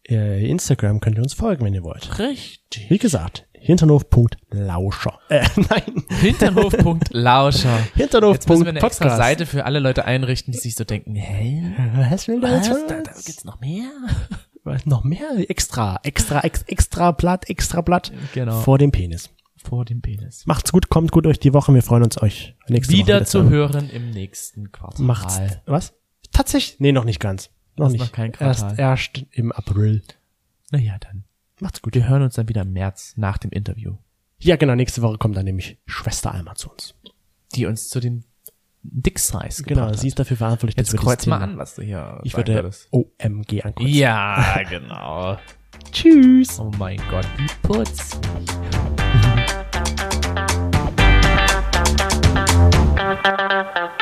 Instagram könnt ihr uns folgen, wenn ihr wollt.
Richtig.
Wie gesagt, hinternhof.lauscher. Äh, nein,
Hinternhof.lauscher. Jetzt müssen wir eine extra
hinternhof.podcast.
Seite für alle Leute einrichten, die sich so denken, hä?
Was will der
Was?
jetzt?
Da, da gibt's noch mehr?
Was? Noch mehr? Extra, extra, ex, extra Blatt, extra Blatt
Genau.
vor dem Penis.
Vor dem Penis.
Macht's gut, kommt gut durch die Woche. Wir freuen uns euch nächste Woche
Wieder
wieder
zu
hören.
hören im nächsten Quartal.
Macht's. Was? Tatsächlich, nee, noch nicht ganz. Noch
Hast
nicht.
noch kein
erst,
Quartal.
erst im April.
Naja, dann.
Macht's gut.
Wir hören uns dann wieder im März nach dem Interview,
Ja, genau, nächste Woche kommt dann nämlich Schwester Alma zu uns.
die uns zu den Dick Size
Genau, sie ist dafür verantwortlich,
Jetzt kreuz mal an, was du hier
Ich würde
würdest.
OMG ankreuzen.
Ja, genau.
Tschüss.
Oh mein Gott, wie putzig.
Thank